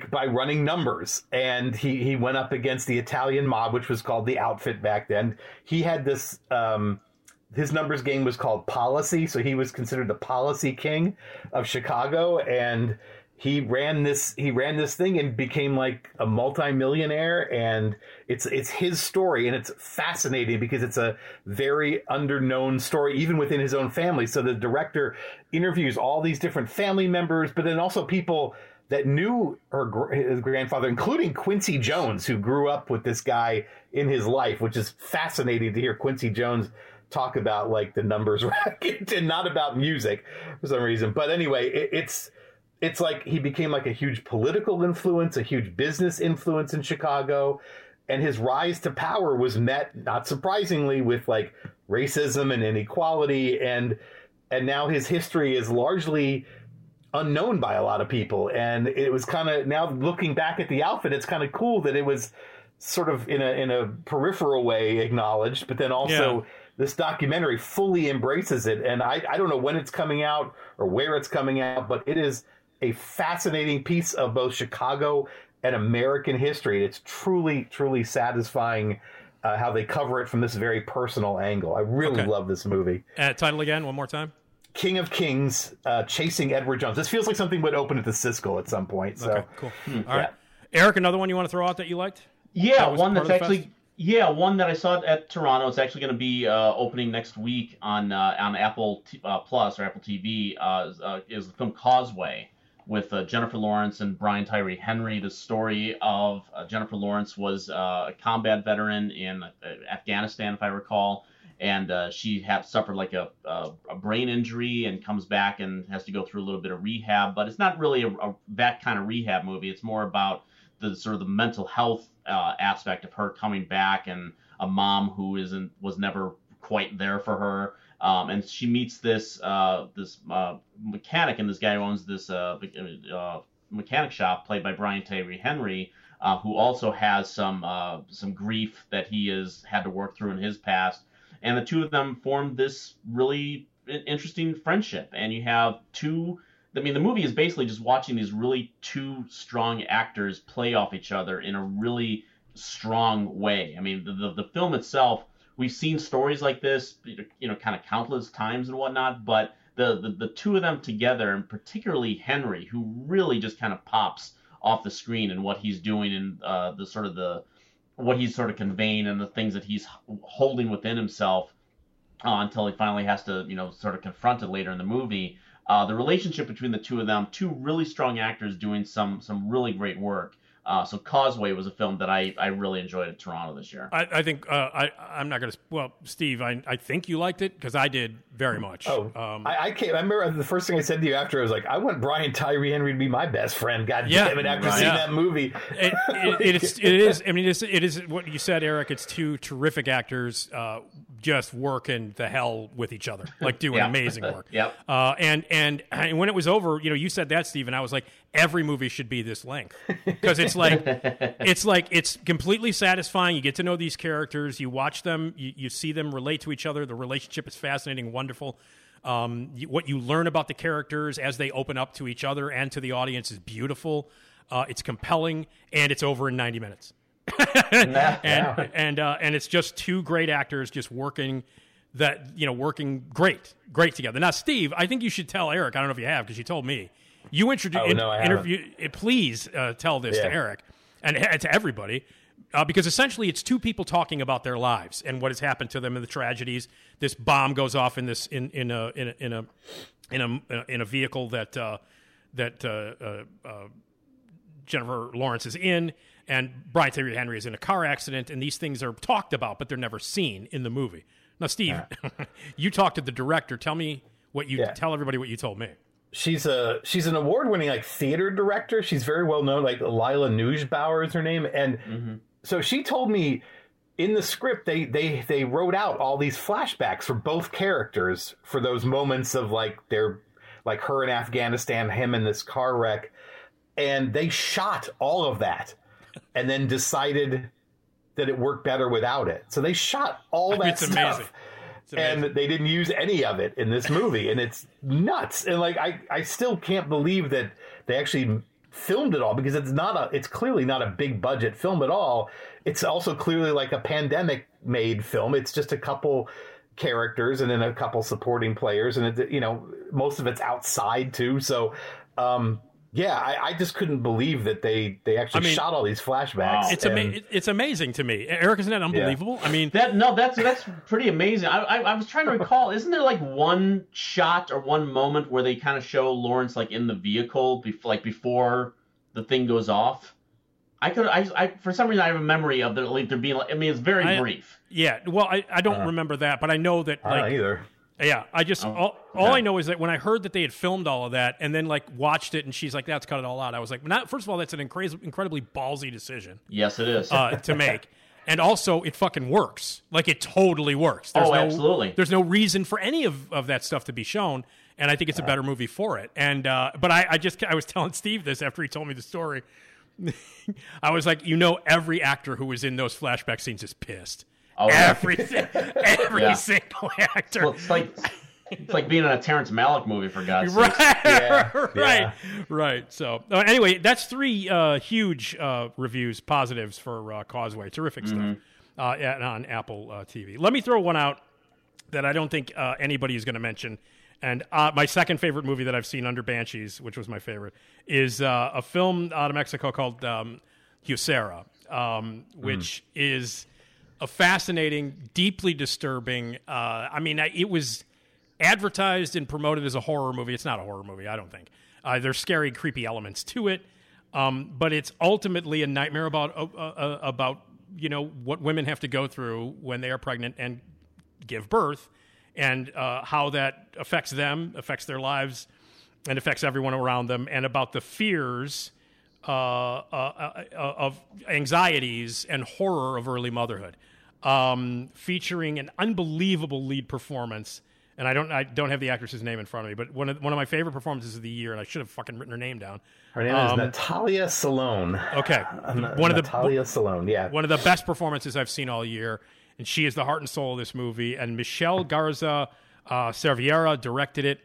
by running numbers. And he he went up against the Italian mob, which was called the Outfit back then. He had this. Um, his numbers game was called Policy, so he was considered the policy king of Chicago, and he ran this he ran this thing and became like a multimillionaire. And it's it's his story, and it's fascinating because it's a very underknown story, even within his own family. So the director interviews all these different family members, but then also people that knew her his grandfather, including Quincy Jones, who grew up with this guy in his life, which is fascinating to hear Quincy Jones talk about like the numbers racket and not about music for some reason. But anyway, it, it's it's like he became like a huge political influence, a huge business influence in Chicago, and his rise to power was met, not surprisingly, with like racism and inequality, and and now his history is largely unknown by a lot of people. And it was kind of now looking back at the outfit, it's kind of cool that it was sort of in a in a peripheral way acknowledged, but then also Yeah. this documentary fully embraces it. And I, I don't know when it's coming out or where it's coming out, but it is a fascinating piece of both Chicago and American history. It's truly, truly satisfying uh, how they cover it from this very personal angle. I really Okay. love this movie. uh, title again one more time King of Kings, uh, chasing Edward Jones. This feels like something would open at the Siskel at some point. So okay cool all right erik another one you want to throw out that you liked Yeah, That one that's actually fest? yeah one that I saw at Toronto. It's actually going to be uh, opening next week on uh, on Apple T- uh, Plus or Apple TV. Uh, is, uh, is the film Causeway with uh, Jennifer Lawrence and Brian Tyree Henry. The story of uh, Jennifer Lawrence was uh, a combat veteran in uh, Afghanistan, if I recall. And uh, she had suffered like a, a, brain injury and comes back and has to go through a little bit of rehab. But it's not really a, a, that kind of rehab movie. It's more about the sort of the mental health uh, aspect of her coming back and a mom who isn't was never quite there for her. Um, and she meets this uh, this uh, mechanic and this guy who owns this uh, uh, mechanic shop played by Brian Tyree Henry, uh, who also has some uh, some grief that he has had to work through in his past. And the two of them form this really interesting friendship. And you have two I mean, the movie is basically just watching these really two strong actors play off each other in a really strong way. I mean, the, the, the film itself, we've seen stories like this, you know, kind of countless times and whatnot, but the, the, the two of them together, and particularly Henry, who really just kind of pops off the screen and what he's doing and uh, the sort of the what he's sort of conveying and the things that he's holding within himself uh, until he finally has to, you know, sort of confront it later in the movie. Uh, the relationship between the two of them, two really strong actors doing some some really great work. Uh, so Causeway was a film that I, I really enjoyed at Toronto this year. I, I think uh, I I'm not gonna. Well, Steve, I I think you liked it because I did very much. Oh, um, I, I can't. I remember the first thing I said to you after I was like, "I want Brian Tyree Henry to be my best friend." God Yeah. damn it! After Right. seeing Yeah. that movie, it, it, it is. It is. I mean, it's, it is what you said, Erik. It's two terrific actors uh, just working the hell with each other, like doing Yeah. amazing work. Yep. Uh, and and and when it was over, you know, you said that, Steve, and I was like, every movie should be this length because it's like it's like it's completely satisfying. You get to know these characters, you watch them, you, you see them relate to each other. The relationship is fascinating, wonderful. Um, you, what you learn about the characters as they open up to each other and to the audience is beautiful. Uh, it's compelling, and it's over in ninety minutes and and uh, and it's just two great actors just working that you know working great great together. Now, Steve, I think you should tell Erik. I don't know if you have because you told me you introduced Oh, no, interview. eh, Please uh, tell this Yeah. to Erik and, and to everybody. Uh, because essentially, it's two people talking about their lives and what has happened to them and the tragedies. This bomb goes off in this in in a in a in a in a, in a vehicle that uh, that uh, uh, uh, Jennifer Lawrence is in, and Brian Tyree Henry is in a car accident, and these things are talked about, but they're never seen in the movie. Now, Steve, you talked to the director. Tell me what you Yeah. tell everybody what you told me. she's a she's an award winning like theater director. She's very well known. Like Lila Neugebauer is her name, and mm-hmm. so she told me in the script they they they wrote out all these flashbacks for both characters for those moments of like their like her in Afghanistan, him in this car wreck, and they shot all of that, and then decided that it worked better without it. So they shot all that It's stuff amazing. It's amazing. and they didn't use any of it in this movie and it's nuts and like i i still can't believe that they actually filmed it all because it's not a it's clearly not a big budget film at all it's also clearly like a pandemic made film it's just a couple characters and then a couple supporting players and it, you know most of it's outside too so um yeah I, I just couldn't believe that they they actually I mean, shot all these flashbacks it's and- ama- it's amazing to me. Erik, isn't that unbelievable? I mean, That no, that's that's pretty amazing. I, I I was trying to recall. Isn't there like one shot or one moment where they kind of show Lawrence like in the vehicle, before, like before the thing goes off? I could I, I for some reason I have a memory of there like there being like I mean it's very I- brief. yeah. Well, I, I don't uh-huh. remember that, but I know that I don't like either Yeah, I just Oh, all, all okay. I know is that when I heard that they had filmed all of that and then like watched it and she's like, "That's cut it all out." I was like, "Not first of all, that's an incre- incredibly ballsy decision Yes, it is. uh, to make, and also it fucking works. Like it totally works. There's Oh, no, absolutely. There's no reason for any of, of that stuff to be shown, and I think it's a better movie for it. And uh, but I, I just I was telling Steve this after he told me the story. I was like, you know, every actor who was in those flashback scenes is pissed. Oh, yeah. every every Yeah. single actor. well, it's like it's like being in a Terrence Malick movie for God's Right, sake. Yeah, right, yeah. right. So uh, anyway, that's three uh, huge uh, reviews, positives for uh, Causeway. Terrific stuff uh, at, on Apple uh, TV. Let me throw one out that I don't think uh, anybody is going to mention. And uh, my second favorite movie that I've seen under Banshees, which was my favorite, is uh, a film out of Mexico called um, Huesera, um, which is a fascinating, deeply disturbing. Uh, I mean, it was advertised and promoted as a horror movie. It's not a horror movie, I don't think. Uh, there's scary, creepy elements to it, um, but it's ultimately a nightmare about uh, uh, about you know what women have to go through when they are pregnant and give birth, and uh, how that affects them, affects their lives, and affects everyone around them, and about the fears uh, uh, uh, of anxieties and horror of early motherhood, um, featuring an unbelievable lead performance. And I don't, I don't have the actress's name in front of me, but one of one of my favorite performances of the year, and I should have fucking written her name down. her name Um, is Natalia Solián Okay, one of the Natalia Solián yeah one of the best performances I've seen all year, and she is the heart and soul of this movie. And Michelle Garza uh, Cervera directed it.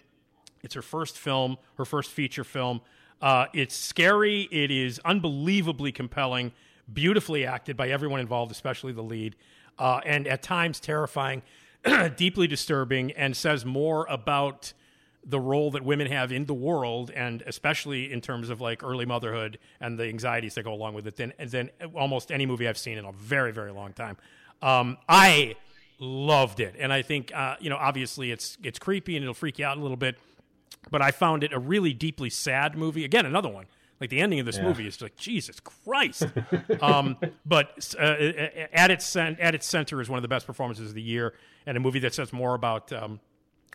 It's her first film, her first feature film. Uh, it's scary. It is unbelievably compelling, beautifully acted by everyone involved, especially the lead, uh, and at times terrifying, deeply disturbing, and says more about the role that women have in the world, and especially in terms of like early motherhood and the anxieties that go along with it, than than almost any movie I've seen in a very very long time. Um, I loved it, and I think uh, you know obviously it's it's creepy and it'll freak you out a little bit, but I found it a really deeply sad movie. Again, another one Like the ending of this Yeah. movie is like Jesus Christ. um, but uh, at its at its center is one of the best performances of the year, and a movie that says more about um,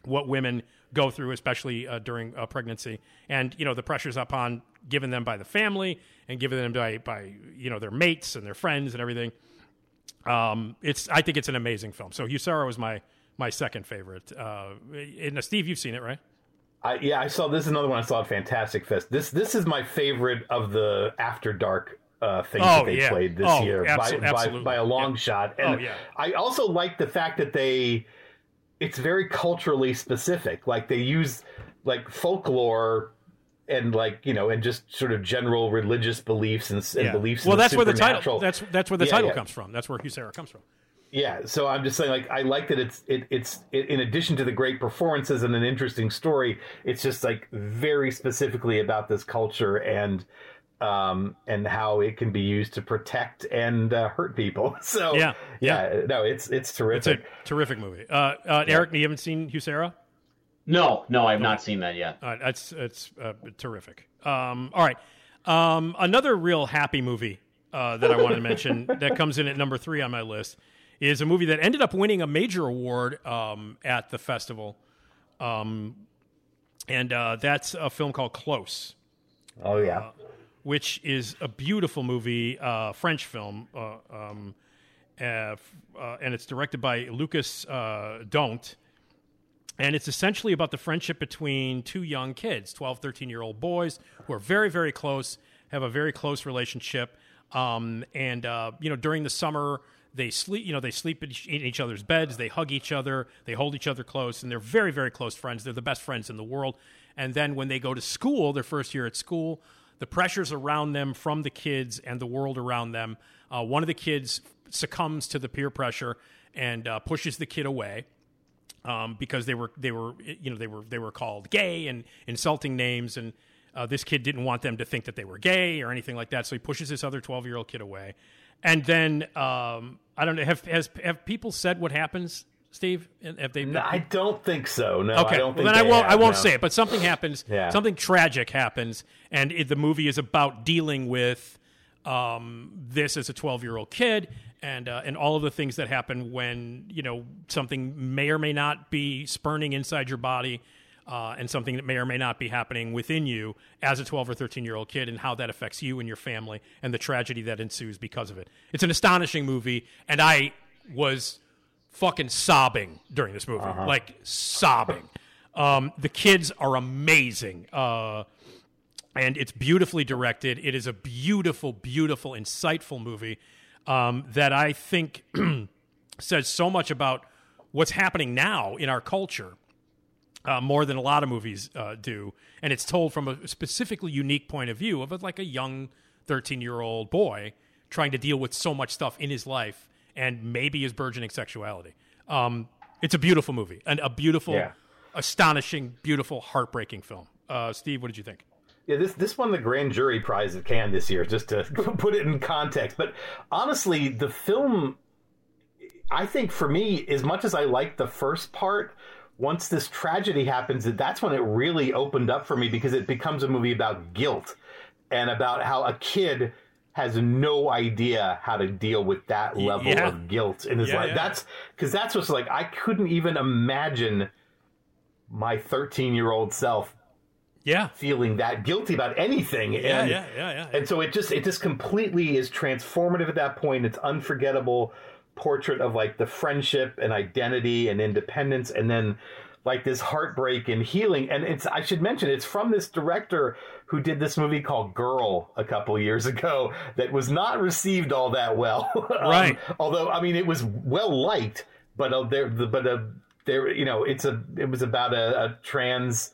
what women go through, especially uh, during uh, pregnancy, and you know the pressures upon given them by the family and given them by by you know their mates and their friends and everything. Um, it's I think it's an amazing film. So Huesera was my my second favorite. Uh, and uh, Steve, you've seen it, right? I, yeah, I saw this is another one I saw at Fantastic Fest. This this is my favorite of the After Dark uh, things Oh, that they yeah. played this Oh, year abso- by, by, by a long Yeah. shot. Oh, And yeah. I also like the fact that they it's very culturally specific. Like they use like folklore and like you know and just sort of general religious beliefs and, and beliefs. Well, in the that's where the title. That's that's where the title comes from. That's where Huesera comes from. Yeah, so I'm just saying, like, I like that it's it, it's it, in addition to the great performances and an interesting story, it's just like very specifically about this culture and um and how it can be used to protect and uh, hurt people. So Yeah, yeah, no, it's it's It's terrific. a terrific movie. Uh, uh, Erik, you haven't seen Huesera? No, no, I've not seen that yet. All right, that's it's uh, terrific. Um, all right, um, another real happy movie uh, that I wanted to mention that comes in at number three on my list is a movie that ended up winning a major award um, at the festival, um, and uh, that's a film called Close, oh yeah, which is a beautiful movie, uh, French film, uh, um, uh, uh, and it's directed by Lukas uh, Dhont. And it's essentially about the friendship between two young kids 12 13 year old boys who are very very close have a very close relationship. Um, and uh, you know during the summer they sleep you know they sleep in each, other's beds they hug each other they hold each other close and they're very very close friends. They're the best friends in the world. And then when they go to school their first year at school the pressures around them from the kids and the world around them uh, one of the kids succumbs to the peer pressure and uh, pushes the kid away um, because they were they were you know they were they were called gay and insulting names and uh, this kid didn't want them to think that they were gay or anything like that. So he pushes this other 12 year old kid away and then um, I don't know have has have people said what happens Steve have they No, I don't think so. No, Okay, I don't well think then I won't. I won't no. say it. But something happens. Yeah. Something tragic happens, and it, the movie is about dealing with um, this as a twelve-year-old kid, and uh, and all of the things that happen when you know something may or may not be spurning inside your body, uh, and something that may or may not be happening within you as a twelve or thirteen-year-old kid, and how that affects you and your family, and the tragedy that ensues because of it. It's an astonishing movie, and I was fucking sobbing during this movie, like sobbing. Um, the kids are amazing, uh, and it's beautifully directed. It is a beautiful, beautiful, insightful movie um, that I think says so much about what's happening now in our culture. Uh, more than a lot of movies uh, do, and it's told from a specifically unique point of view of a, like a young thirteen-year-old boy trying to deal with so much stuff in his life and maybe his burgeoning sexuality. Um, it's a beautiful movie and a beautiful, Yeah. astonishing, beautiful, heartbreaking film. Uh, Steve, what did you think? Yeah, this this won the grand jury prize at Cannes this year, just to put it in context. But honestly, the film, I think for me, as much as I like the first part, once this tragedy happens, that's when it really opened up for me because it becomes a movie about guilt and about how a kid has no idea how to deal with that level yeah. of guilt in his Yeah, life. yeah. That's because that's what's like. I couldn't even imagine my 13 year old self Yeah, feeling that guilty about anything. yeah, and, yeah, yeah, yeah. and so it just it just completely is transformative at that point. It's unforgettable portrait of like the friendship and identity and independence, and then like this heartbreak and healing. And it's I should mention it's from this director who did this movie called Girl a couple years ago that was not received all that well. Um, Right. although I mean it was well liked, but uh, there but uh, there you know it's a it was about a, a trans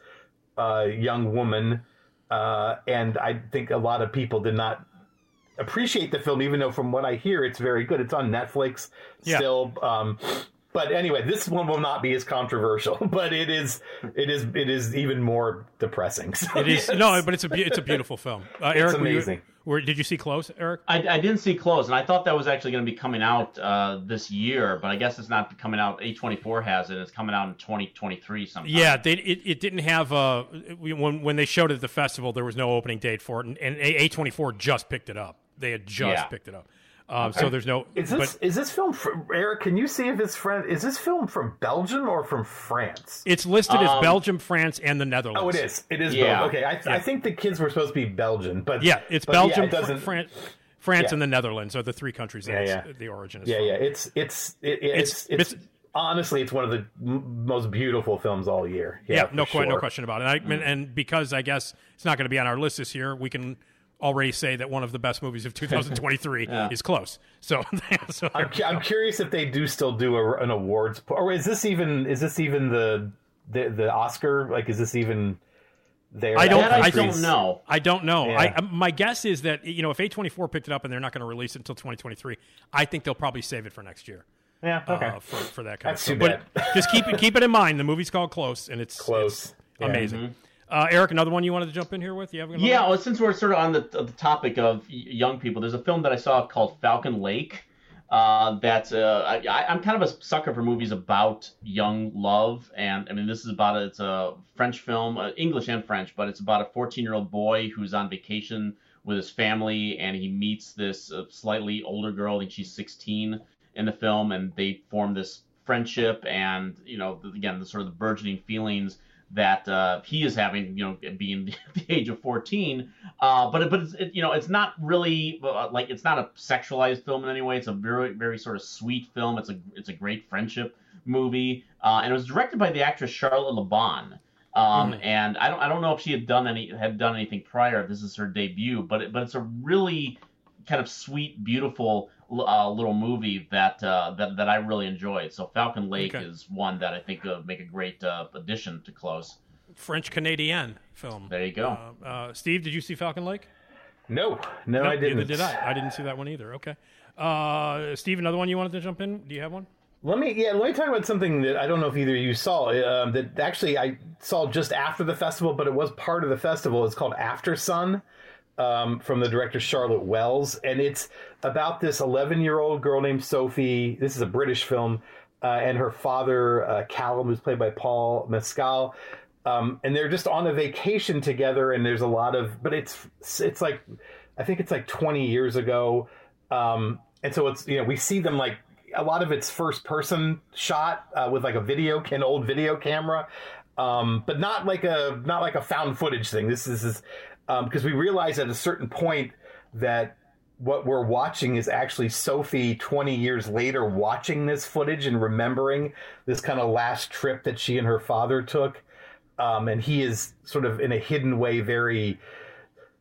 uh, young woman, uh, and I think a lot of people did not appreciate the film, even though from what I hear, it's very good. It's on Netflix Yeah. still, um, But anyway, this one will not be as controversial, but it is it is it is even more depressing. So, It is yes. no, but it's a it's a beautiful film. Uh, Erik, were you- amazing. were- did you see Close, Erik? I, I didn't see Close, and I thought that was actually going to be coming out uh, this year, but I guess it's not coming out. A24 has it. It's coming out in 2023 sometime. Yeah, they, it, it didn't have uh when when they showed it at the festival, there was no opening date for it, and, and A twenty four just picked it up. They had just Yeah. picked it up, um, so there's no. Is this but is this film from Erik? Can you see if it's friend? Is this film from Belgium or from France? it's listed as Um, Belgium, France, and the Netherlands. Oh, it is. It is Yeah. both. Okay, I, I think the kids were supposed to be Belgian, but Yeah, it's but yeah, Belgium, it doesn't. France, France, Yeah. and the Netherlands are the three countries that Yeah, it's- yeah. the origin is yeah, from. yeah. It's it's it, it's, It's- it's honestly it's one of the m- most beautiful films all year. Yeah, for no, que- no question about it. And, I, Mm. and, and because I guess it's not going to be on our list this year, we can already say that one of the best movies of 2023 is Close. So, so I'm, cu- I'm curious if they do still do a, an awards, po- or is this even is this even the the, the Oscar? Like, is this even there? I don't- That I I don't know. I don't know. Yeah. I, my guess is that you know if A24 picked it up and they're not going to release it until 2023, I think they'll probably save it for next year. Yeah. Okay. uh, for, for that kind That's of too stuff. But just keep it keep it in mind. The movie's called Close, and it's Close. it's Yeah. Mm-hmm. Uh, Erik, another one you wanted to jump in here with? You have Yeah, well, since we're sort of on the, the topic of young people, there's a film that I saw called Falcon Lake. Uh, that's uh, I, I'm kind of a sucker for movies about young love, and I mean this is about a, it's a French film, uh, English and French, but it's about a 14 year old boy who's on vacation with his family, and he meets this uh, slightly older girl. I think she's 16 in the film, and they form this friendship, and you know again the sort of the burgeoning feelings that uh, he is having, you know, being the age of 14. Uh, but but it's, it, you know, it's not really uh, like it's not a sexualized film in any way. It's a very very sort of sweet film. It's a it's a great friendship movie, uh, and it was directed by the actress Charlotte Le Bon. Um, And I don't I don't know if she had done any had done anything prior. This is her debut, but it, but it's a really kind of sweet, beautiful uh, little movie that uh, that that I really enjoyed. So Falcon Lake Okay. is one that I think would make a great uh, addition to Close. French Canadian film. There you go. Uh, uh, Steve, did you see Falcon Lake? no, no, No, I didn't. Neither did I. I didn't see that one either. Okay. Uh, Steve, another one you wanted to jump in? Do you have one? Let me yeah, let me talk about something that I don't know if either of you saw. Um, that actually I saw just after the festival, but it was part of the festival. It's called Aftersun. Um, from the director Charlotte Wells, and it's about this 11 year old girl named Sophie. This is a British film, uh, and her father uh, Callum, who's played by Paul Mescal, um, and they're just on a vacation together. And there's a lot of, but it's it's like I think it's like 20 years ago, um, and so it's you know we see them like a lot of it's first person shot uh, with like a video an old video camera um, but not like a not like a found footage thing this is is because we realize at a certain point that what we're watching is actually Sophie 20 years later watching this footage and remembering this kind of last trip that she and her father took um, and he is sort of in a hidden way very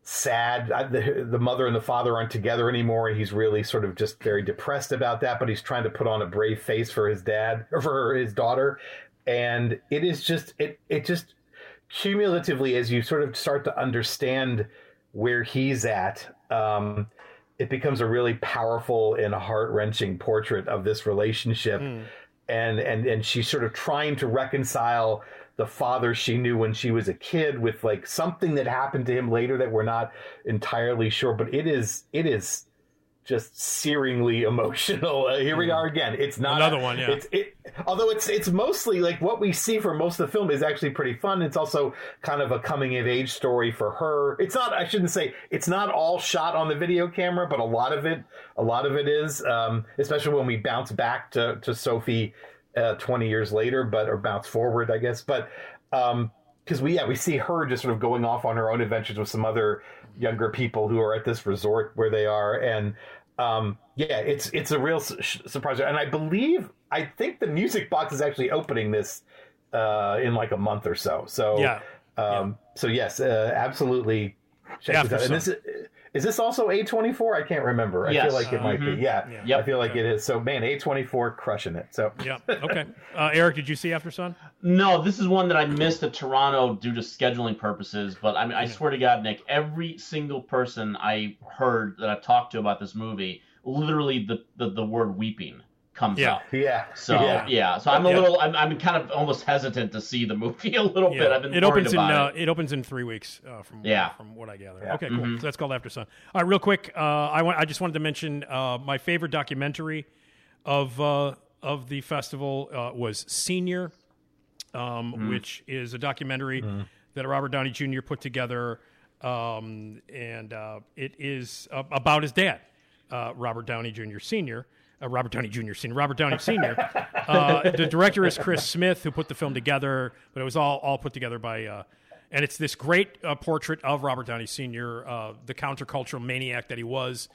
sad. I, the, the mother and the father aren't together anymore, and he's really sort of just very depressed about that. But he's trying to put on a brave face for his dad or for his daughter, and it is just it it just cumulatively as you sort of start to understand where he's at. Um, it becomes a really powerful and heart wrenching portrait of this relationship, and and and she's sort of trying to reconcile the father she knew when she was a kid with like something that happened to him later that we're not entirely sure but it is it is just searingly emotional. Uh, here we are again. It's not Another a- one, yeah. it's it although it's it's mostly like what we see for most of the film is actually pretty fun. It's also kind of a coming of age story for her. It's not i shouldn't say it's not all shot on the video camera but a lot of it a lot of it is um, especially when we bounce back to to sophie uh, 20 years later, but or bounce forward, I guess. But um, because we yeah we see her just sort of going off on her own adventures with some other younger people who are at this resort where they are, and um, yeah, it's it's a real su- surprise. And I believe I think the Music Box is actually opening this uh, in like a month or so. So Yeah. um, so yes, uh, absolutely. Check this out. And this is, is this also A twenty four? I can't remember. I Yes. feel like it might be. Yeah, Yep. I feel like it is. So man, A twenty four crushing it. So Yeah. Okay. Uh, Erik, did you see Aftersun? No, this is one that I missed at Toronto due to scheduling purposes. But I mean, I swear to God, Nick, every single person I heard that I talked to about this movie, literally the the, the word weeping comes Yeah. up. Yeah. So yeah. yeah, so I'm a Yeah. little, I'm, I'm kind of almost hesitant to see the movie a little bit. I've been it worried opens in about uh, it. it opens in three weeks uh, from Yeah. from what I gather. Yeah. Okay, cool. So that's called Aftersun. All right, real quick. Uh, I want I just wanted to mention uh, my favorite documentary of uh, of the festival uh, was Senior, um, which is a documentary that Robert Downey Jr. put together, um, and uh, it is uh, about his dad, uh, Robert Downey Jr. Senior. Uh, Robert Downey Jr. Senior. Robert Downey Senior. uh, the director is Chris Smith, who put the film together, but it was all all put together by. Uh, and it's this great uh, portrait of Robert Downey Sr., uh, the countercultural maniac that he was,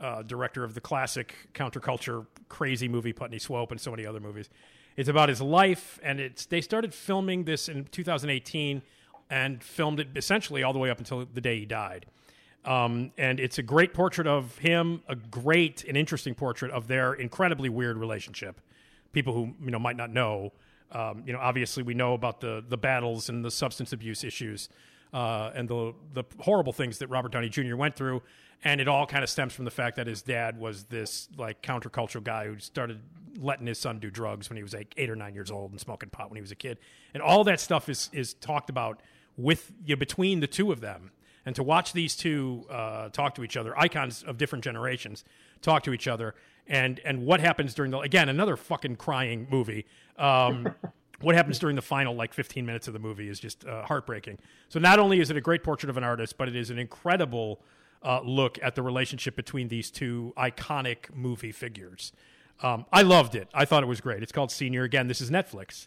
uh, director of the classic counterculture crazy movie Putney Swope and so many other movies. It's about his life, and it's they started filming this in 2018 and filmed it essentially all the way up until the day he died. Um, and it's a great portrait of him, a great and interesting portrait of their incredibly weird relationship. People who you know might not know, um, you know, obviously we know about the the battles and the substance abuse issues uh, and the the horrible things that Robert Downey Jr. went through, and it all kind of stems from the fact that his dad was this like countercultural guy who started letting his son do drugs when he was like eight or nine years old and smoking pot when he was a kid, and all that stuff is is talked about with you know, between the two of them and to watch these two uh, talk to each other, icons of different generations, talk to each other, and and what happens during the again another fucking crying movie. Um, what happens during the final like 15 minutes of the movie is just uh, heartbreaking. So not only is it a great portrait of an artist, but it is an incredible uh, look at the relationship between these two iconic movie figures. Um, I loved it. I thought it was great. It's called Senior. Again, this is Netflix,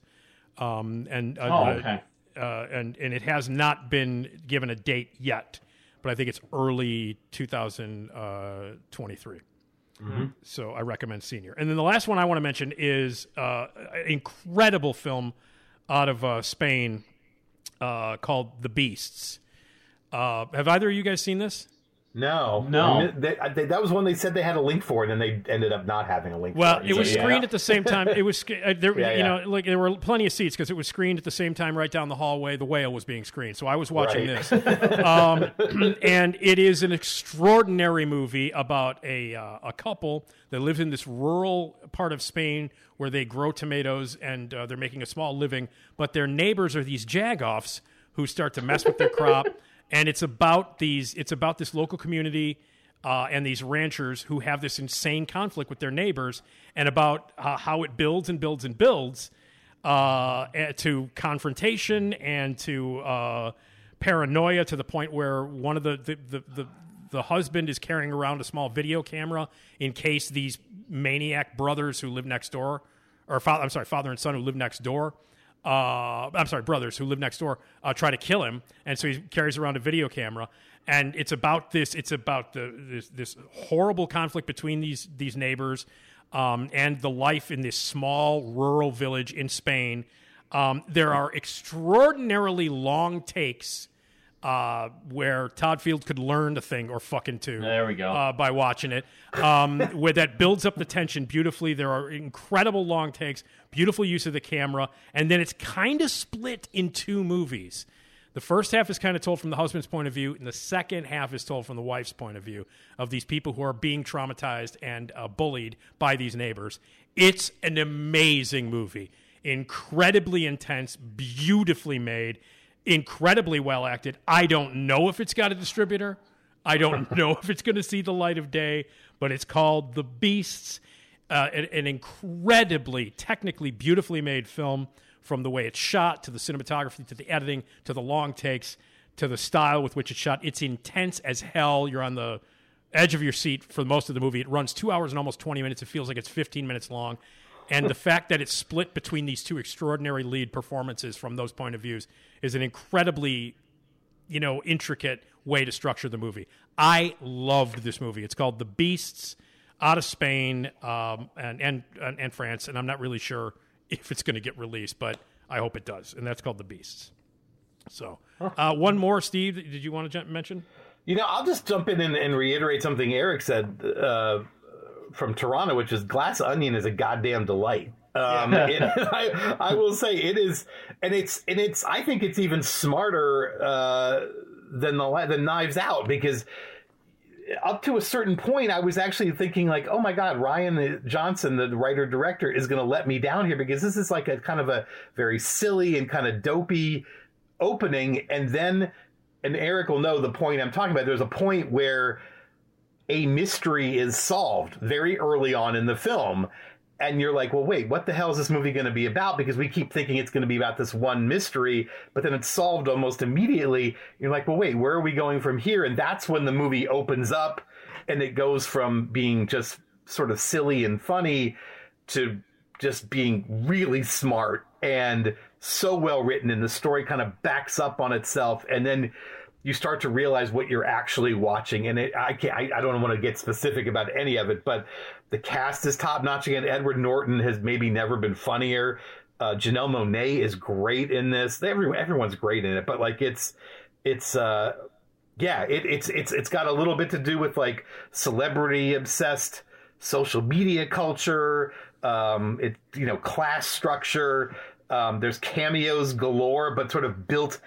um, and uh, Oh, okay. Uh, and and it has not been given a date yet, but I think it's early 2023. So I recommend Senior. And then the last one I want to mention is uh, an incredible film out of uh, Spain uh, called The Beasts. Uh, have either of you guys seen this? No, No. They, they- that was one they said they had a link for, it, and then they ended up not having a link. Well, for it was So, yeah. screened at the same time. It was uh, there. Yeah, you yeah. know, like there were plenty of seats because it was screened at the same time right down the hallway. The whale was being screened, so I was watching Right. this. um, and it is an extraordinary movie about a uh, a couple that lives in this rural part of Spain where they grow tomatoes and uh, they're making a small living, but their neighbors are these jagoffs who start to mess with their crop. And it's about these. It's about this local community uh, and these ranchers who have this insane conflict with their neighbors, and about uh, how it builds and builds and builds uh, eh, to confrontation and to uh, paranoia to the point where one of the the, the the the husband is carrying around a small video camera in case these maniac brothers who live next door, or father, I'm sorry, father and son who live next door, uh, I'm sorry, brothers who live next door uh, try to kill him, and so he carries around a video camera. And it's about this. It's about the this, this horrible conflict between these these neighbors um, and the life in this small rural village in Spain. Um, there are extraordinarily long takes uh, where Todd Field could learn a thing or fucking two. There we go. Uh, by watching it, um, where that builds up the tension beautifully. There are incredible long takes, beautiful use of the camera, and then it's kind of split in two movies. The first half is kind of told from the husband's point of view, and the second half is told from the wife's point of view of these people who are being traumatized and uh, bullied by these neighbors. It's an amazing movie, incredibly intense, beautifully made, incredibly well acted. I don't know if it's got a distributor. I don't know if it's going to see the light of day, but it's called The Beasts. Uh, an, an incredibly technically beautifully made film from the way it's shot to the cinematography to the editing to the long takes to the style with which it's shot. It's intense as hell. You're on the edge of your seat for most of the movie. It runs two hours and almost 20 minutes. It feels like it's 15 minutes long. And the fact that it's split between these two extraordinary lead performances from those point of views is an incredibly you know, intricate way to structure the movie. I loved this movie. It's called The Beasts out of Spain um, and, and, and, France, and I'm not really sure if it's going to get released, but I hope it does. And that's called The Beasts. So, uh, one more, Steve, did you want to mention? You know, I'll just jump in and, and reiterate something Erik said uh, from Toronto, which is Glass Onion is a goddamn delight. Um, it, I, I will say it is, and it's and it's. I think it's even smarter uh, than the than Knives Out because up to a certain point, I was actually thinking like, oh my god, Rian Johnson, the writer director, is going to let me down here because this is like a kind of a very silly and kind of dopey opening, and then, and Erik will know the point I'm talking about. There's a point where a mystery is solved very early on in the film. And you're like, well, wait, what the hell is this movie going to be about? Because we keep thinking it's going to be about this one mystery, but then it's solved almost immediately. You're like, well, wait, where are we going from here? And that's when the movie opens up and it goes from being just sort of silly and funny to just being really smart and so well written. And the story kind of backs up on itself. And then you start to realize what you're actually watching. And it, I can't, I, I don't want to get specific about any of it, but the cast is top notch again. Edward Norton has maybe never been funnier. Uh, Janelle Monáe is great in this. Everyone, everyone's great in it, but like it's, it's, uh, yeah, it, it's, it's, it's got a little bit to do with like celebrity obsessed social media culture. Um, it, you know, class structure. Um, there's cameos galore, but sort of built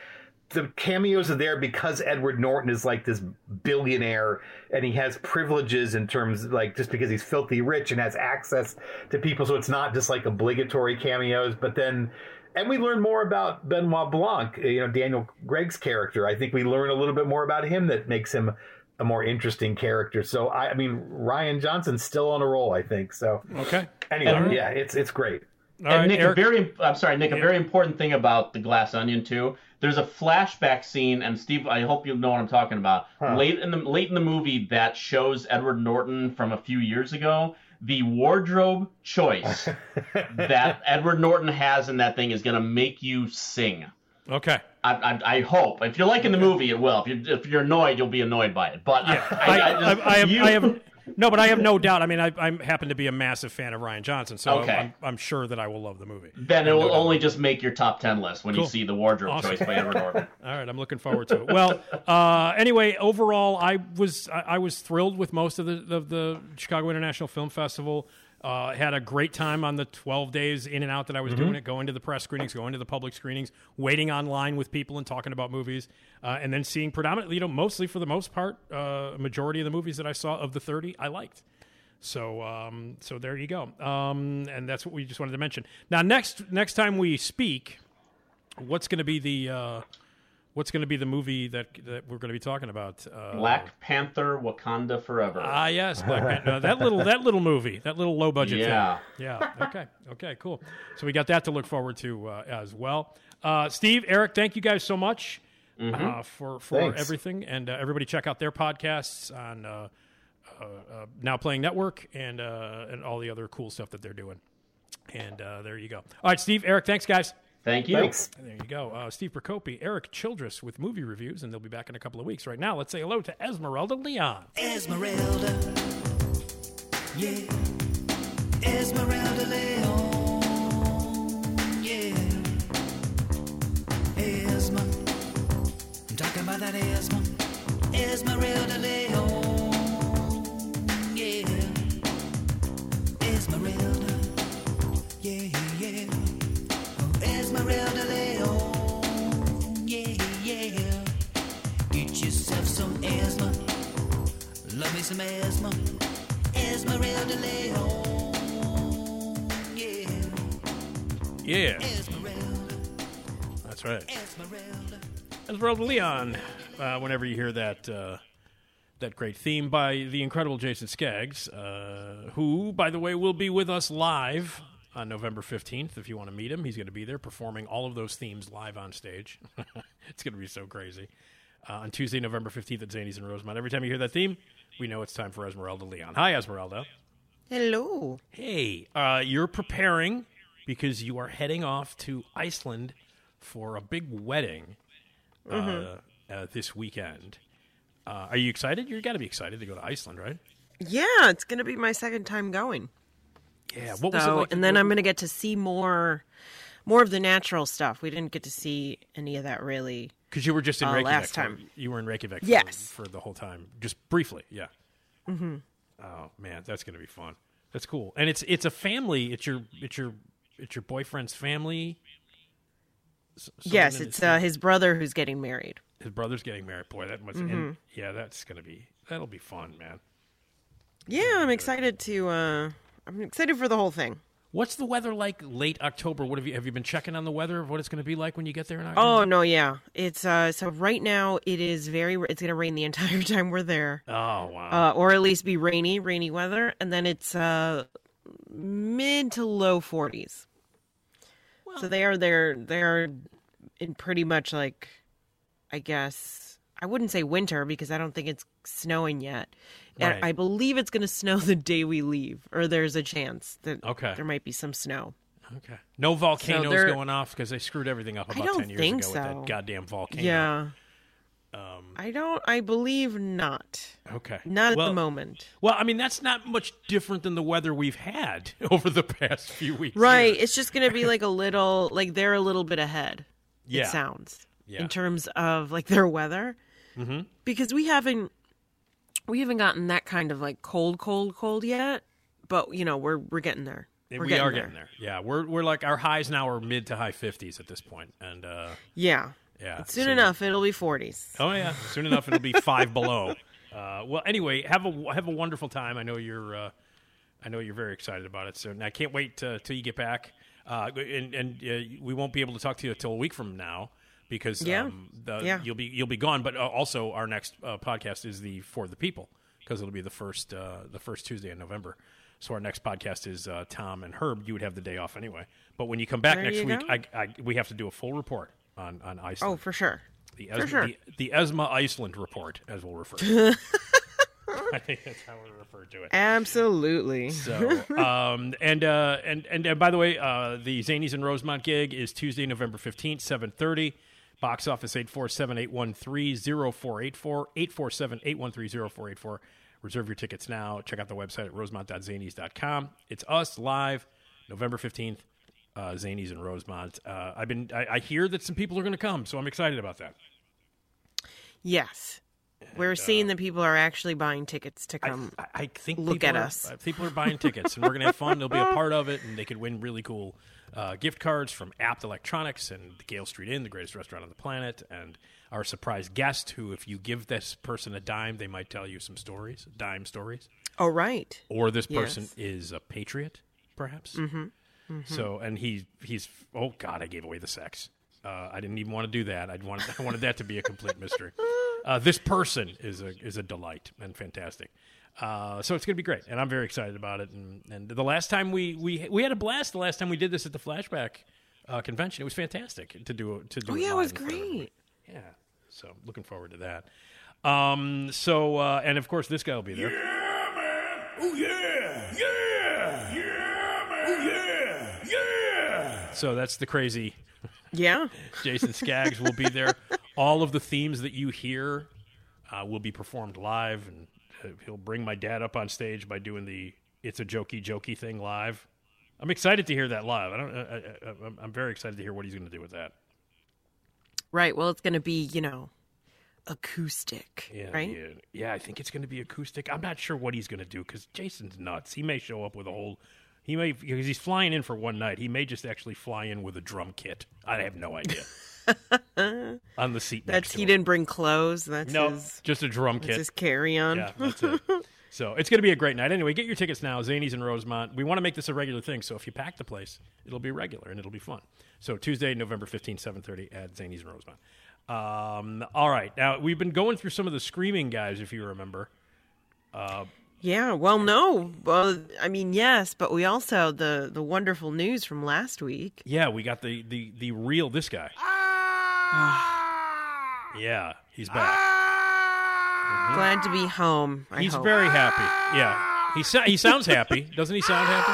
the cameos are there because Edward Norton is like this billionaire and he has privileges in terms like just because he's filthy rich and has access to people. So it's not just like obligatory cameos, but then and we learn more about Benoit Blanc, uh, you know, Daniel Craig's character. I think we learn a little bit more about him that makes him a more interesting character. So I, I mean, Rian Johnson's still on a roll, I think. So Okay. anyway, yeah, it's it's great. All and right, Nick, Erik. a very I'm sorry, Nick, a very important thing about the Glass Onion too. There's a flashback scene, and Steve, I hope you know what I'm talking about. Late in the late in the movie that shows Edward Norton from a few years ago. The wardrobe choice that Edward Norton has in that thing is going to make you sing. Okay. I, I, I hope. If you're liking the movie, it will. If you're, if you're annoyed, you'll be annoyed by it. But I, I, I, I, just- I have, you- I have, no, but I have no doubt. I mean, I, I happen to be a massive fan of Rian Johnson, so Okay. I'm, I'm sure that I will love the movie. then it will only just make your top ten list when Cool. you see the wardrobe Awesome. choice by Edward Norton. All right, I'm looking forward to it. Well, uh, anyway, overall, I was I, I was thrilled with most of the of the Chicago International Film Festival. Uh, had a great time on the 12 days in and out that I was Mm-hmm. doing it, going to the press screenings, going to the public screenings, waiting online with people and talking about movies, uh, and then seeing predominantly, you know, mostly for the most part, uh, majority of the movies that I saw of the 30 I liked. So, um, so there you go. Um, and that's what we just wanted to mention. Now, next next time we speak, what's going to be the uh, what's going to be the movie that that we're going to be talking about? Uh, Black Panther: Wakanda Forever. Ah, yes, Black Panther. That little that little movie, that little low budget. Yeah. Film. Yeah. Okay. Okay. Cool. So we got that to look forward to uh, as well. Uh, Steve, Erik, thank you guys so much uh, for for Thanks. everything, and uh, everybody check out their podcasts on. Uh, uh, uh, now playing network and uh, and all the other cool stuff that they're doing. And uh, there you go. All right, Steve, Erik, thanks, guys. Thank you. Thanks. There you go. Uh, Steve Prokopy, Erik Childress with movie reviews, and they'll be back in a couple of weeks. Right now, let's say hello to Esmeralda Leon. Esmeralda. Yeah. Esmeralda Leon. Yeah. Esma. I'm talking about that Esma. Esmeralda Leon. Some asthma. Leon. Yeah. Yeah, Esmeralda. that's right. Esmeralda. Esmeralda Leon. Uh, whenever you hear that uh, that great theme by the incredible Jason Skaggs, uh, who, by the way, will be with us live on November 15th. If you want to meet him, he's going to be there performing all of those themes live on stage. it's going to be so crazy. Uh, on Tuesday, November 15th at Zanies and Rosemont. Every time you hear that theme, we know it's time for Esmeralda Leon. Hi, Esmeralda. Hello. Hey, uh, you're preparing because you are heading off to Iceland for a big wedding uh, uh, this weekend. Uh, are you excited? You got to be excited to go to Iceland, right? Yeah, it's going to be my second time going. Yeah. What was it So, like? and then I'm going to get to see more more of the natural stuff. We didn't get to see any of that really. Because you were just in uh, Reykjavik. last for- time. you were in Reykjavik. Yes. for the whole time, just briefly. Yeah. Mm-hmm. Oh man, that's gonna be fun. That's cool, and it's it's a family. It's your it's your it's your boyfriend's family. Yes, it's his uh, his brother who's getting married. His brother's getting married. Boy, that must. Mm-hmm. And yeah, that's gonna be that'll be fun, man. Yeah, I'm excited to. uh I'm excited for the whole thing. What's the weather like late October? What have you have you been checking on the weather of what it's going to be like when you get there in October? Oh no, yeah, it's uh so right now it is very. It's gonna rain the entire time we're there. Oh, wow. uh, or at least be rainy, rainy weather, and then it's uh, mid to low 40s. so they are there. They are in pretty much like, I guess I wouldn't say winter because I don't think it's snowing yet. Right. I believe it's going to snow the day we leave, or there's a chance that Okay. there might be some snow. okay. No volcanoes they're- going off because they screwed everything up about don't ten years think ago with so. that goddamn volcano. Yeah, Um, I don't. I believe not. okay. Not at the moment. Well, I mean that's not much different than the weather we've had over the past few weeks. Right. It's just going to be like a little, like they're a little bit ahead. Yeah. It sounds Yeah. in terms of like their weather, mm-hmm. because we haven't we haven't gotten that kind of like cold, cold, cold yet. But you know, we're we're getting there. We're we are getting there. Yeah, we're we're like our highs now are mid to high fifties at this point, and uh, Yeah. yeah, Soon so- enough, it'll be forties. Oh yeah, soon enough it'll be five below. Uh, well, anyway, have a have a wonderful time. I know you're, uh, I know you're very excited about it. So I can't wait uh, till you get back. Uh, and and uh, we won't be able to talk to you until a week from now because Yeah. um, the, Yeah. you'll be you'll be gone. But uh, also our next uh, podcast is the for the people because it'll be the first uh, the first Tuesday in November. So our next podcast is uh, Tom and Herb. You would have the day off anyway. But when you come back There next week. I, I, we have to do a full report on on Iceland. Oh, for sure. The, For sure. the, the Esma Iceland report, as we'll refer to it. I think that's how we refer to it. Absolutely. So, um, and, uh, and and and by the way, uh, the Zanies and Rosemont gig is Tuesday, November fifteenth, seven thirty. Box office 847-813-0484, 847-813-0484. Reserve your tickets now. Check out the website at rosemont.zanies.com. It's us live, November 15th, uh, Zanies and Rosemont. Uh, I've been, I, I hear that some people are going to come, so I'm excited about that. Yes. We're seeing that people are actually buying tickets to come. I, I think look at are, us. uh, People are buying tickets, and we're gonna have fun. They'll be a part of it, and they could win really cool uh, gift cards from Abt Electronics and the Gale Street Inn, the greatest restaurant on the planet, and our surprise guest, who, if you give this person a dime, they might tell you some stories, dime stories, oh, right. or this person Yes. is a patriot, perhaps. Mm-hmm. So, and he he's oh god, I gave away the sex. Uh, I didn't even want to do that. I wanted I wanted that to be a complete mystery. Uh, this person is a is a delight and fantastic. Uh, so it's going to be great, and I'm very excited about it. And, and the last time we, we we had a blast. The last time we did this at the Flashback uh, convention, it was fantastic to do to do. Oh it yeah, it live was in front of everybody. great. Yeah, so looking forward to that. Um, so uh, and of course this guy will be there. Oh yeah! Yeah! Yeah, man! Oh yeah! Yeah! So that's the crazy Yeah. Jason Skaggs will be there. All of the themes that you hear uh, will be performed live, and Uh, he'll bring my dad up on stage by doing the "It's a jokey jokey" thing live. I'm excited to hear that live. I don't. I, I'm very excited to hear what he's going to do with that. Right. Well, it's going to be, you know, acoustic, Yeah, right? yeah, yeah. I think it's going to be acoustic. I'm not sure what he's going to do because Jason's nuts. He may show up with a whole. He may because he's flying in for one night. He may just actually fly in with a drum kit. I have no idea. on the seat next That's to he him. didn't bring clothes. That's No, his. just a drum That's kit. his carry on. Yeah, that's it. so it's going to be a great night. Anyway, get your tickets now. Zanies in Rosemont. We want to make this a regular thing. So if you pack the place, it'll be regular and it'll be fun. So Tuesday, November fifteenth, seven thirty at Zanies in Rosemont. Um, all right. Now we've been going through some of the screaming guys, if you remember. Yeah, well, no. Well, I mean, yes, but we also the the wonderful news from last week. Yeah, we got the the the real this guy. Yeah, he's back. Glad to be home. I He's hope. very happy. Yeah, he so- he sounds happy. Doesn't he sound happy?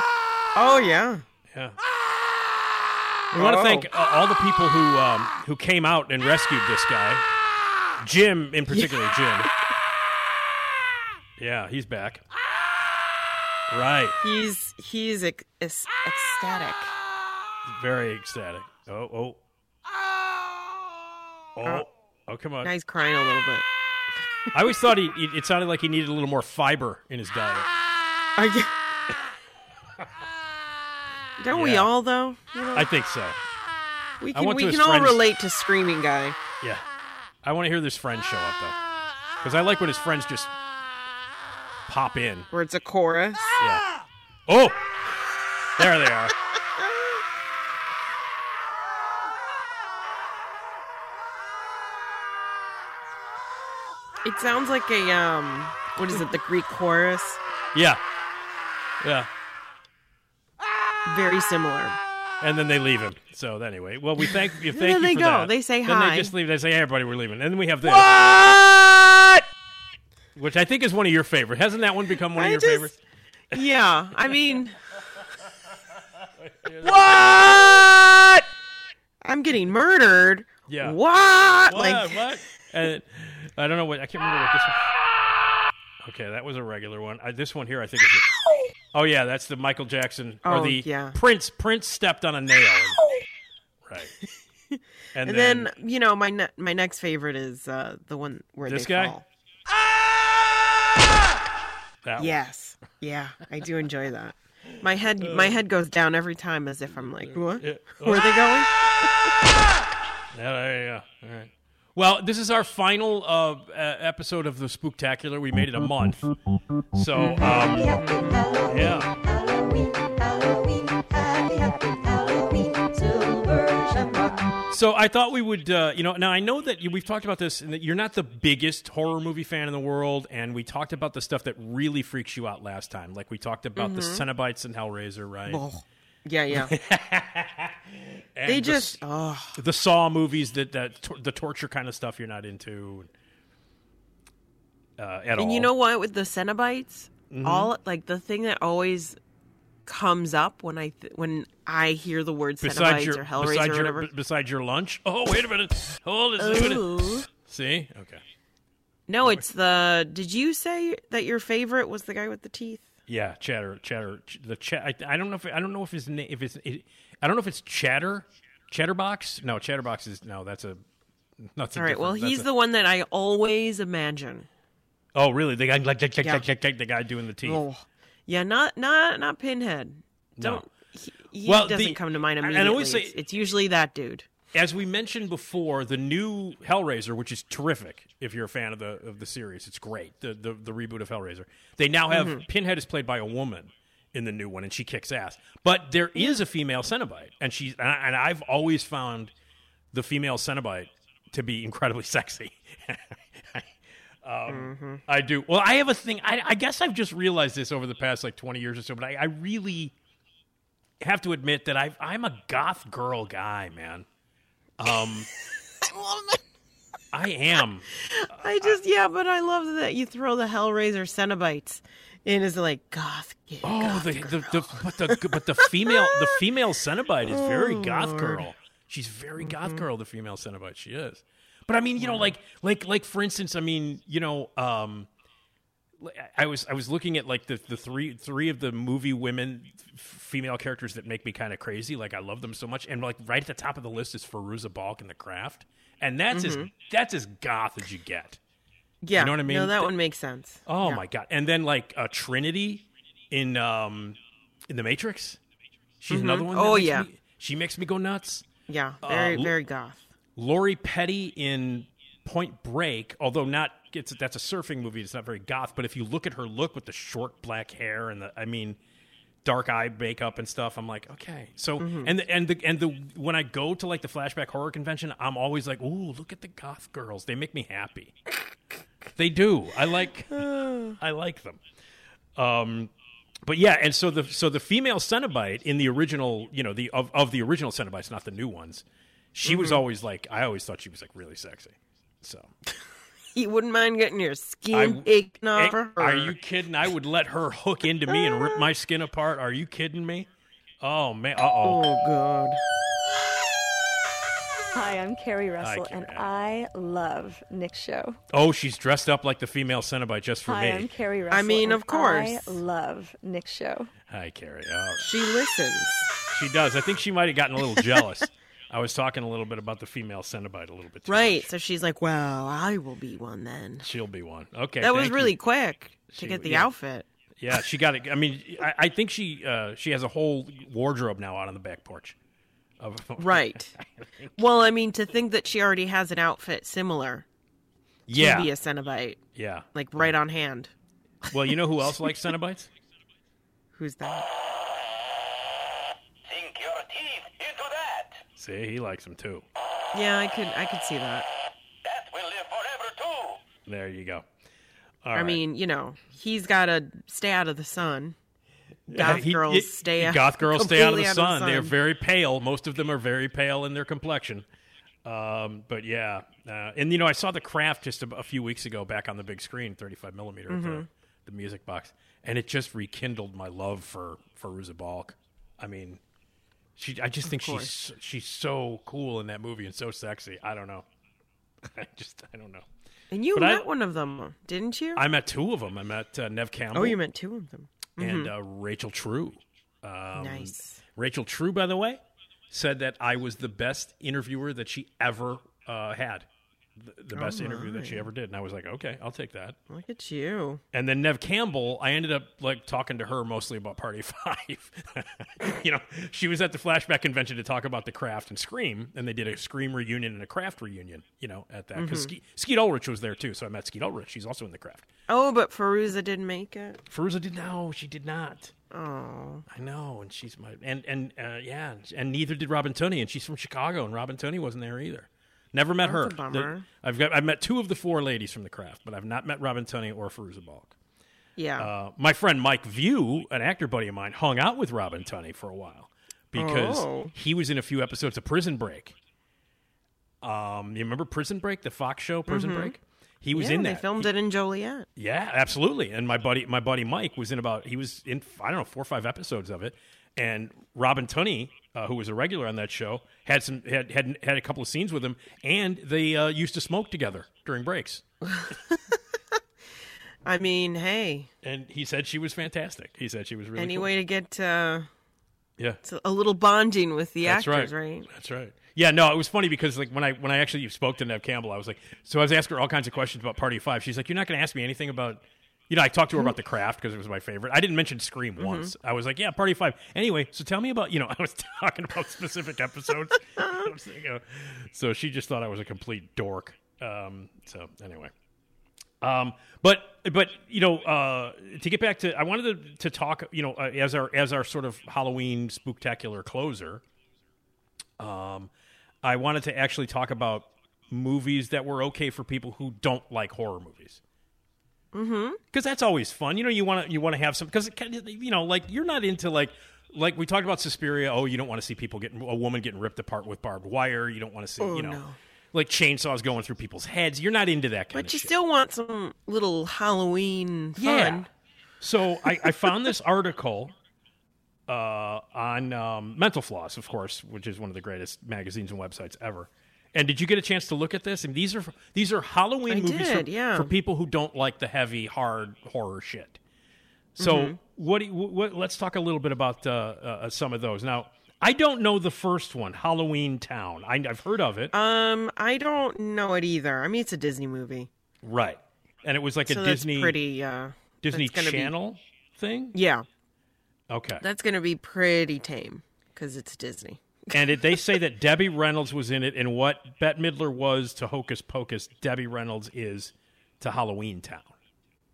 Oh yeah. Yeah. We want to Oh. thank uh, all the people who um, who came out and rescued this guy. Jim, in particular, Jim. Yeah, he's back. Right, He's he's ec- ec- ecstatic. very ecstatic. Oh, oh, Oh, oh, oh! Come on. Now he's crying a little bit. I always thought he, it it sounded like he needed a little more fiber in his diet. Are you? Don't we Yeah. all though? You know, I think so. we I can went we to his can all friend's- relate to screaming guy. Yeah. I want to hear this friend show up though, because I like when his friends just pop in. Where it's a chorus. Yeah. Oh, there they are. It sounds like a um. What is it? The Greek chorus. Yeah, yeah. Very similar. And then they leave him. So anyway, well, we thank you. Thank then you they for go. that. They say Then hi. they just leave. They say, "Hey, everybody, we're leaving." And then we have this, What? which I think is one of your favorite. Hasn't that one become one of your just- favorites? Yeah. I mean. what? I'm getting murdered. Yeah. What? What? Like. what? And I don't know what I can't remember what this one. Okay, that was a regular one. I, this one here, I think. Is a, oh yeah, that's the Michael Jackson or Oh, the yeah. Prince. Prince stepped on a nail. right. And, And then, you know my ne- my next favorite is uh, the one where This they guy? fall. that one. Yes, yeah, I do enjoy that. My head my head goes down every time as if I'm like, what? Yeah. Where are they going? Yeah, there you go. All right. Well, this is our final uh, episode of the Spooktacular. We made it a month, so um, yeah. So I thought we would, uh, you know. Now I know that we've talked about this, and that you're not the biggest horror movie fan in the world, and we talked about the stuff that really freaks you out last time. Like we talked about the Cenobites and Hellraiser, right? Oh, yeah, yeah. And they the just oh, the Saw movies that that the torture kind of stuff you're not into uh, at all. and you know what? With the Cenobites, Mm-hmm. all like the thing that always comes up when I th- when I hear the word besides Cenobites your or Hellraiser besides or your whatever. b- besides your lunch. Oh, wait a minute. Hold it. wait a minute. Ooh. See, okay, No, it's the. Did you say that your favorite was the guy with the teeth? Yeah, chatter, chatter. The chat. I, I don't know if I don't know if his name if it's it, I don't know if it's chatter, chatterbox. No, chatterbox is no. That's a. That's a All right. Well, he's a- the one that I always imagine. Oh, really? The guy like the guy doing the teeth. Oh, yeah. Not not not Pinhead. Don't. He, he Well, doesn't the- come to mind and I immediately. always say- it's, it's usually that dude. as we mentioned before, the new Hellraiser, which is terrific if you're a fan of the of the series, it's great. The the, the reboot of Hellraiser. They now have Mm-hmm. Pinhead is played by a woman in the new one, and she kicks ass. But there is a female Cenobite, and she's and, I, and I've always found the female Cenobite to be incredibly sexy. um, I do. Well, I have a thing. I, I guess I've just realized this over the past like 20 years or so, but I, I really have to admit that I I'm a goth girl guy, man. Um, I am. I just yeah, but I love that you throw the Hellraiser Cenobites in as like goth. kid, Oh, goth the, girl. the, the but the but the female the female Cenobite is very Oh, goth Lord. girl. She's very goth Mm-hmm. girl. The female Cenobite, she is. But I mean, you know, like like like for instance, I mean, you know, um, I was I was looking at like the the three three of the movie women female characters that make me kind of crazy. Like I love them so much, and like right at the top of the list is Fairuza Balk in The Craft, and that's as that's as goth as you get. yeah, you know what I mean? No, that Th- one makes sense. Oh Yeah. my god! And then like uh, Trinity in um in the Matrix. She's another one. Oh, yeah. me- she makes me go nuts. Yeah, very Uh, very goth. Lori Petty in Point Break, although not it's that's a surfing movie. It's not very goth, but if you look at her look with the short black hair and the I mean dark eye makeup and stuff, I'm like okay. So Mm-hmm. and the, and the and the when I go to like the flashback horror convention, I'm always like, ooh, look at the goth girls. They make me happy. they do. I like I like them. Um, but yeah, and so the so the female Cenobite in the original, you know, the of, of the original Cenobites, not the new ones, she was always like I always thought she was like really sexy. So You wouldn't mind getting your skin I- taken Eh, off her. are you kidding? I would let her hook into me and rip my skin apart. Are you kidding me? Oh man, uh oh. Oh god. Hi, I'm Carrie Russell, Carrie. and I love Nick's show. Oh, she's dressed up like the female Cenobite just for Hi, I'm me. Carrie Russell. I mean, of course. I love Nick's show. Hi, Carrie. All right. She listens. She does. I think she might have gotten a little jealous. I was talking a little bit about the female Cenobite a little bit. Too Right. much. So she's like, "Well, I will be one then." She'll be one. Okay. that was really you. quick She- to get the yeah. outfit. Yeah, she got it. I mean, I, I think she uh, she has a whole wardrobe now out on the back porch. Of, Right. Well, I mean, to think that she already has an outfit similar Yeah. to be a Cenobite, Yeah. like right on hand. Well, you know who else likes Cenobites? Who's that? Sink your teeth into that. See, he likes them too. Yeah, I could I could see that. That will live forever too. There you go. All I right. mean, you know, he's got to stay out of the sun. Yeah, Goth he- girls it- stay out. Goth girls stay out of the completely sun. They're very pale. Most of them are very pale in their complexion. Um, but yeah, uh, and you know, I saw the craft just a, a few weeks ago back on the big screen, 35 millimeter, at the, the music box, and it just rekindled my love for Fairuza Balk. I mean, she. I just Of think course. she's she's so cool in that movie and so sexy. I don't know. I just I don't know. And you But I- met one of them, didn't you? I met two of them. I met uh, Neve Campbell. oh, you met two of them. and Mhm. uh, Rachel True. Um, Nice. Rachel True, by the way, said that I was the best interviewer that she ever uh, had. The, the Oh, best interview that she ever did, and I was like, okay, I'll take that. Look at you. And then Neve Campbell, I ended up like talking to her mostly about Party Five. you know, she was at the Flashback convention to talk about the craft and Scream, and they did a Scream reunion and a craft reunion. You know, at that because Mhm. Skeet Ulrich was there too, so I met Skeet Ulrich. She's also in the craft. Oh, but Fairuza didn't make it. Fairuza did no, she did not. Oh, I know, and she's my and and uh, yeah, and neither did Robin Tunney, and she's from Chicago, and Robin Tunney wasn't there either. Never met That's her. The- I've got I've met two of the four ladies from the craft, but I've not met Robin Tunney or Fairuza Balk. yeah. Uh, my friend Mike View, an actor buddy of mine, hung out with Robin Tunney for a while because Oh. he was in a few episodes of Prison Break. Um, you remember Prison Break, the Fox show Prison Mhm. Break? He was yeah, in They that. filmed it in Joliet. Yeah, absolutely. And my buddy, my buddy Mike was in about he was in I don't know four or five episodes of it. And Robin Tunney, uh, who was a regular on that show, had some had had had a couple of scenes with him, and they uh, used to smoke together during breaks. I mean, hey, And he said she was fantastic. He said she was really any cool. way to get uh, Yeah, a little bonding with the That's actors, right. right? That's right. Yeah, no, it was funny because like when I when I actually spoke to Neve Campbell, I was like, so I was asking her all kinds of questions about Party Five. She's like, you're not going to ask me anything about, you know, I talked to her about the craft because it was my favorite. I didn't mention Scream Mm-hmm. once. I was like, yeah, Party Five. Anyway, so tell me about, you know, I was talking about specific episodes. I was thinking, so she just thought I was a complete dork. Um, so anyway. Um, but but you know, uh, to get back to, I wanted to, to talk, you know, uh, as our as our sort of Halloween spooktacular closer. Um, I wanted to actually talk about movies that were okay for people who don't like horror movies. Mm-hmm. Because that's always fun. You know, you want to you want to have some because you know, like you're not into like like we talked about Suspiria. Oh, you don't want to see people getting a woman getting ripped apart with barbed wire. You don't want to see Oh, you know no. like chainsaws going through people's heads. You're not into that kind of But you shit. still want some little Halloween fun. Yeah. So I, I found this article uh, on um, Mental Floss, of course, which is one of the greatest magazines and websites ever. And did you get a chance to look at this? And these are these are Halloween I movies did, for, yeah. for people who don't like the heavy, hard horror shit. So Mhm. what, do you, what? Let's talk a little bit about uh, uh, some of those. Now, I don't know the first one, Halloween Town. I, I've heard of it, Um, I don't know it either. I mean, it's a Disney movie. right? And it was like so a Disney pretty uh Disney gonna be- Channel thing. Yeah, Okay. that's going to be pretty tame because it's Disney. And it, they say that Debbie Reynolds was in it, and what Bette Midler was to Hocus Pocus, Debbie Reynolds is to Halloween Town.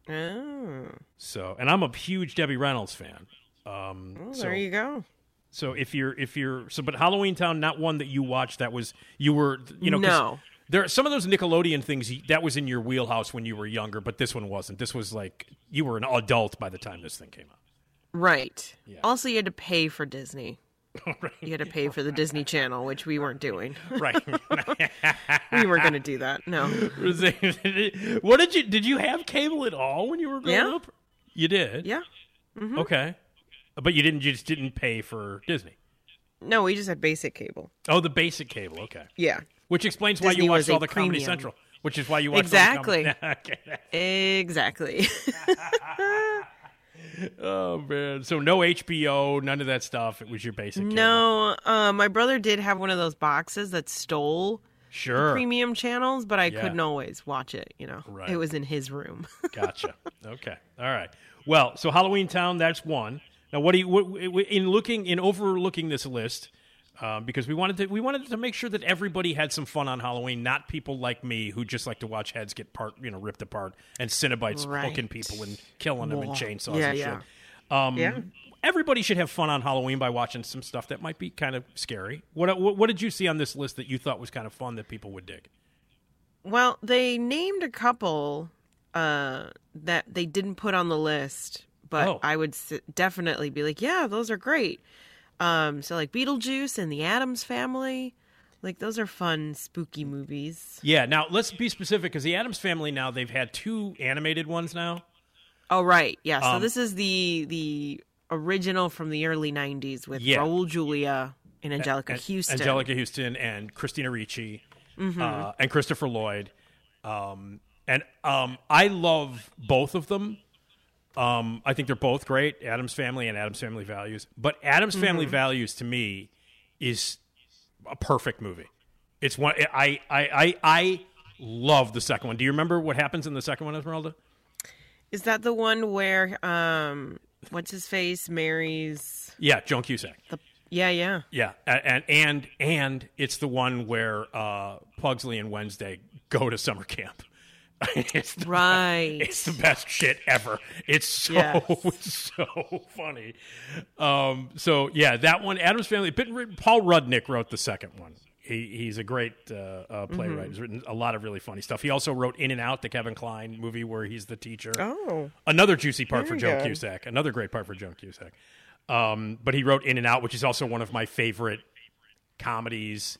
Oh, So, and I'm a huge Debbie Reynolds fan. Um, so, there you go. so if you're if you're so, but Halloween Town, not one that you watched. That was you were you know No. There are some of those Nickelodeon things that was in your wheelhouse when you were younger, but this one wasn't. This was like you were an adult by the time this thing came out. Right. Also, you had to pay for Disney. You had to pay for the Disney Channel, which we weren't doing. Right. we weren't going to do that. No. What did you did you have cable at all when you were growing Yeah. up? You did. Yeah. Mhm. Okay. But you didn't you just didn't pay for Disney. No, we just had basic cable. Oh, the basic cable. Okay. Yeah. Which explains why you watched all the Comedy. Central. Which is why you watched Exactly. All the Comedy- okay. Exactly. Oh man. So no HBO, none of that stuff. It was your basic. Cable. no, uh, my brother did have one of those boxes that stole Sure. premium channels, but I Yeah. couldn't always watch it. You know, Right. it was in his room. Gotcha. Okay. All right. Well, so Halloween Town, that's one. Now, what do you what, in looking in overlooking this list? Um, because we wanted to we wanted to make sure that everybody had some fun on Halloween, not people like me who just like to watch heads get part you know ripped apart and Cenobites Right. hooking people and killing them and chainsaws Yeah, and yeah. shit. Um, Yeah. Everybody should have fun on Halloween by watching some stuff that might be kind of scary. What, what what did you see on this list that you thought was kind of fun that people would dig? Well, they named a couple uh, that they didn't put on the list, but Oh. I would definitely be like, yeah, those are great. Um, so like Beetlejuice and the Addams Family, like those are fun, spooky movies. Yeah. Now let's be specific because the Addams Family now they've had two animated ones now. Oh right, yeah. So Um, this is the the original from the early '90s with Yeah. Raul Julia and Anjelica An- Huston. Anjelica Huston, and Christina Ricci, Mhm. uh, and Christopher Lloyd. Um, and um, I love both of them. Um, I think they're both great, Addams Family and Addams Family Values. But Addams Family Mhm. Values to me is a perfect movie. It's one I I I, I love the second one. Do you remember what happens in the second one, Esmeralda? Is that the one where um, what's his face marries? Yeah, Joan Cusack. The yeah, yeah. Yeah, and and and it's the one where uh, Pugsley and Wednesday go to summer camp. it's the, Right. It's the best shit ever. It's so Yes. so funny. Um, so yeah, that one, Addams Family. Paul Rudnick wrote the second one. He, he's a great uh, uh, playwright. Mhm. He's written a lot of really funny stuff. He also wrote In and Out, the Kevin Kline movie where he's the teacher. Oh. another juicy part for Joan good. Cusack. Another great part for Joan Cusack. Um, but he wrote In and Out, which is also one of my favorite comedies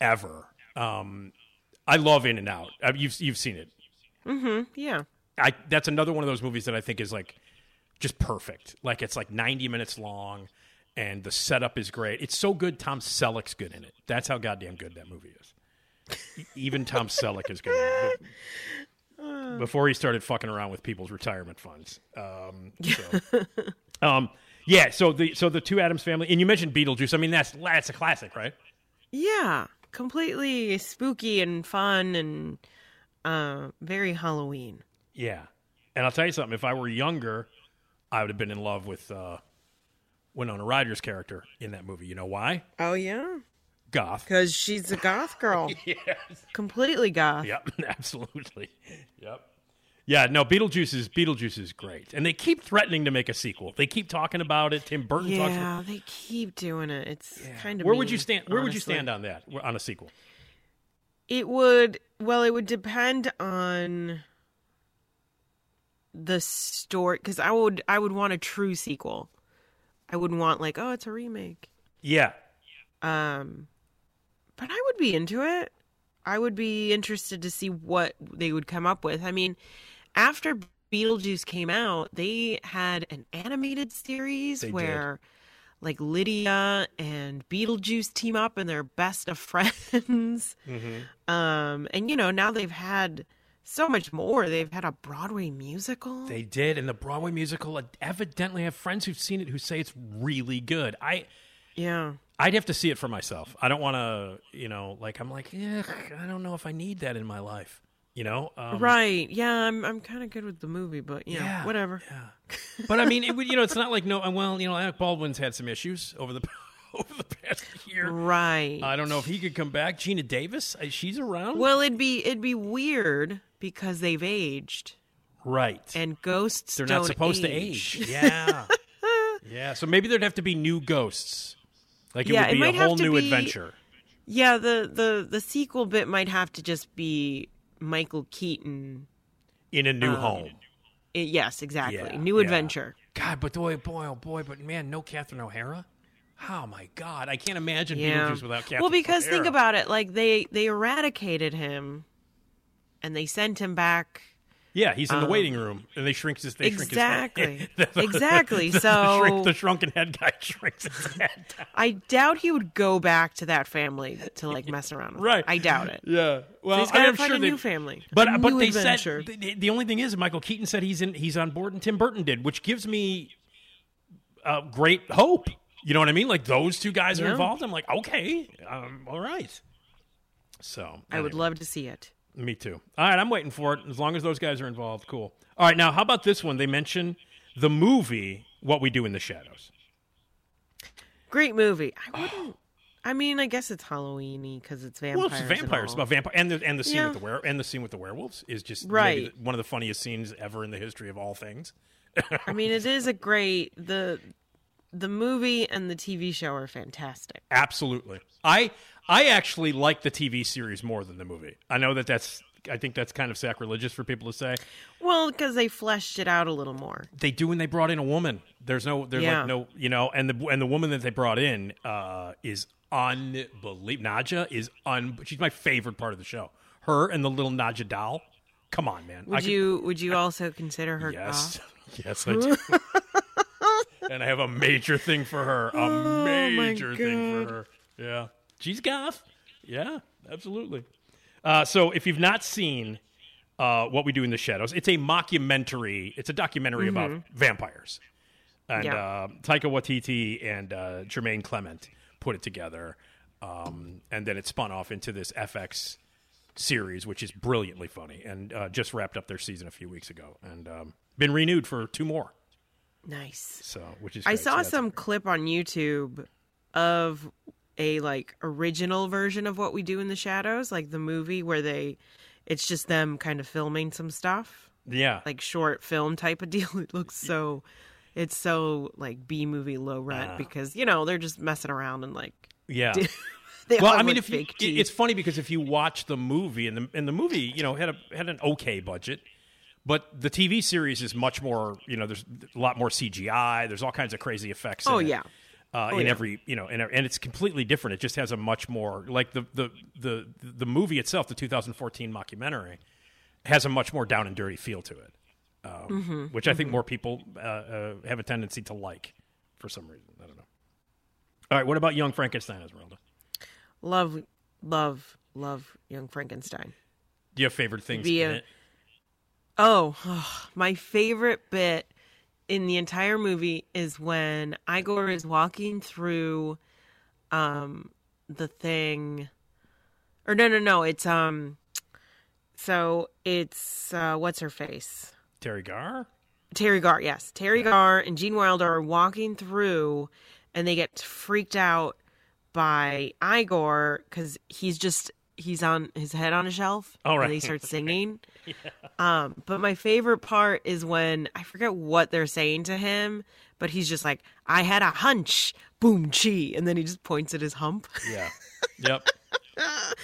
ever. Um, I love In and Out. Uh, you've you've seen it. Mm-hmm. Yeah. I that's another one of those movies that I think is like just perfect. Like it's like 90 minutes long and the setup is great. It's so good Tom Selleck's good in it. That's how goddamn good that movie is. Even Tom Selleck is good in it. Before he started fucking around with people's retirement funds. Um, so. um, yeah, so the so the two Addams family and you mentioned Beetlejuice. I mean that's that's a classic, right? Yeah, completely spooky and fun and uh, very Halloween. Yeah. And I'll tell you something, if I were younger, I would have been in love with uh, Winona Ryder's character in that movie. You know why? Oh yeah, Goth. because she's a goth girl. yes. Completely goth. Yep, absolutely. Yep. Yeah, no, Beetlejuice is Beetlejuice is great. And they keep threatening to make a sequel. They keep talking about it. Tim Burton talks Yeah, about they keep doing it. It's kind of Where would you stand where would you stand on that? On a sequel? It would well, it would depend on the story because I would I would want a true sequel. I wouldn't want like oh it's a remake. Yeah. Um, but I would be into it. I would be interested to see what they would come up with. I mean, after Beetlejuice came out, they had an animated series They did. Like Lydia and Beetlejuice team up and they're best of friends. Mm-hmm. Um, and you know, now they've had so much more. They've had a Broadway musical. They did, and the Broadway musical evidently have friends who've seen it who say it's really good. I yeah. I'd have to see it for myself. I don't want to, you know, like I'm like, yeah, I don't know if I need that in my life. You know, um, right. Yeah, I'm I'm kind of good with the movie, but you know, Yeah, whatever. But I mean, it, would- you know, it's not like no. Well, you know, Alec Baldwin's had some issues over the over the past year. Right. I don't know if he could come back. Geena Davis, uh, she's around. Well, it'd be it'd be weird because they've aged right. and ghosts. They're not supposed to age. Yeah, yeah. So maybe there'd have to be new ghosts. Like it Yeah, would it be a whole new be- adventure. yeah, the the the sequel bit might have to just be Michael Keaton. in a new um, home. I- yes, exactly. Yeah, New yeah. adventure. God, but boy, boy, oh boy, but man, no Catherine O'Hara. Oh my God, I can't imagine Yeah. Beetlejuice without Catherine. well, because think about it, like they they eradicated him, and they sent him back. Yeah, he's in the Um, waiting room, and they shrink his. They exactly. shrink his head. Exactly, The, so- shrink, the shrunken head guy shrinks his head. down. I doubt he would go back to that family to like mess around with. Right. I doubt it. Yeah. Well, he's I gotta am find sure a they- new family. But A but new they adventure. said the, the only thing is Michael Keaton said he's in he's on board and Tim Burton did, which gives me uh, great hope. You know what I mean? Like those two guys are involved. I'm like, okay, um, all right. So I would love to see it. Me too. All right, I'm waiting for it. As long as those guys are involved, cool. All right, now how about this one? They mention the movie What We Do in the Shadows. Great movie. I wouldn't. I mean, I guess it's Halloweeny because it's vampires. Well, it's vampires, about vampire, and the and the scene Yeah. with the were and the scene with the werewolves is just Right. the- one of the funniest scenes ever in the history of all things. I mean, it is a great the the movie and the TV show are fantastic. Absolutely, I I actually like the TV series more than the movie. I know that that's I think that's kind of sacrilegious for people to say. Well, because they fleshed it out a little more. They do when they brought in a woman. There's no there's Yeah. like no you know, and the and the woman that they brought in uh, is unbelievable. Nadja is un. She's my favorite part of the show. Her and the little Nadja doll. Come on, man. I Would could- you would you also consider her? Yes, yes, I do. and I have a major thing for her. A Oh, major thing for her. Yeah, she's goth. Yeah, absolutely. Uh, so if you've not seen uh, what we do in the shadows, it's a mockumentary. It's a documentary about vampires. And Yeah. uh, Taika Waititi and uh, Jermaine Clement put it together, um, and then it spun off into this FX series, which is brilliantly funny, and uh, just wrapped up their season a few weeks ago, and um, been renewed for two more. Nice. So, which is I great. So saw that's- some clip on YouTube of a like original version of what we do in the shadows, like the movie where they it's just them kind of filming some stuff, Yeah, like short film type of deal. It looks so it's so like B movie low rent Ah. because you know they're just messing around and like yeah. they well, I mean, if you, teeth. it's funny because if you watch the movie and the and the movie, you know, had a had an okay budget, but the TV series is much more. You know, there's a lot more CGI. There's all kinds of crazy effects. in Oh, it, yeah. Uh, Oh, in yeah. every you know, in, and it's completely different. It just has a much more like the the the the movie itself, the 2014 mockumentary, has a much more down and dirty feel to it, um, Mm-hmm. which I think more people uh, uh, have a tendency to like for some reason. I don't know. All right, what about Young Frankenstein, Esmeralda? love love love Young Frankenstein. Do you have favorite things Via- in it? Oh, my favorite bit in the entire movie is when Igor is walking through um the thing or no no no, it's um so it's uh what's her face? Teri Garr Teri Garr yes. Teri Garr and Gene Wilder are walking through and they get freaked out by Igor because he's just he's on his head on a shelf Oh, right. and he starts singing. Um, but my favorite part is when I forget what they're saying to him, but he's just like, I had a hunch, boom chi, and then he just points at his hump. Yeah. Yep.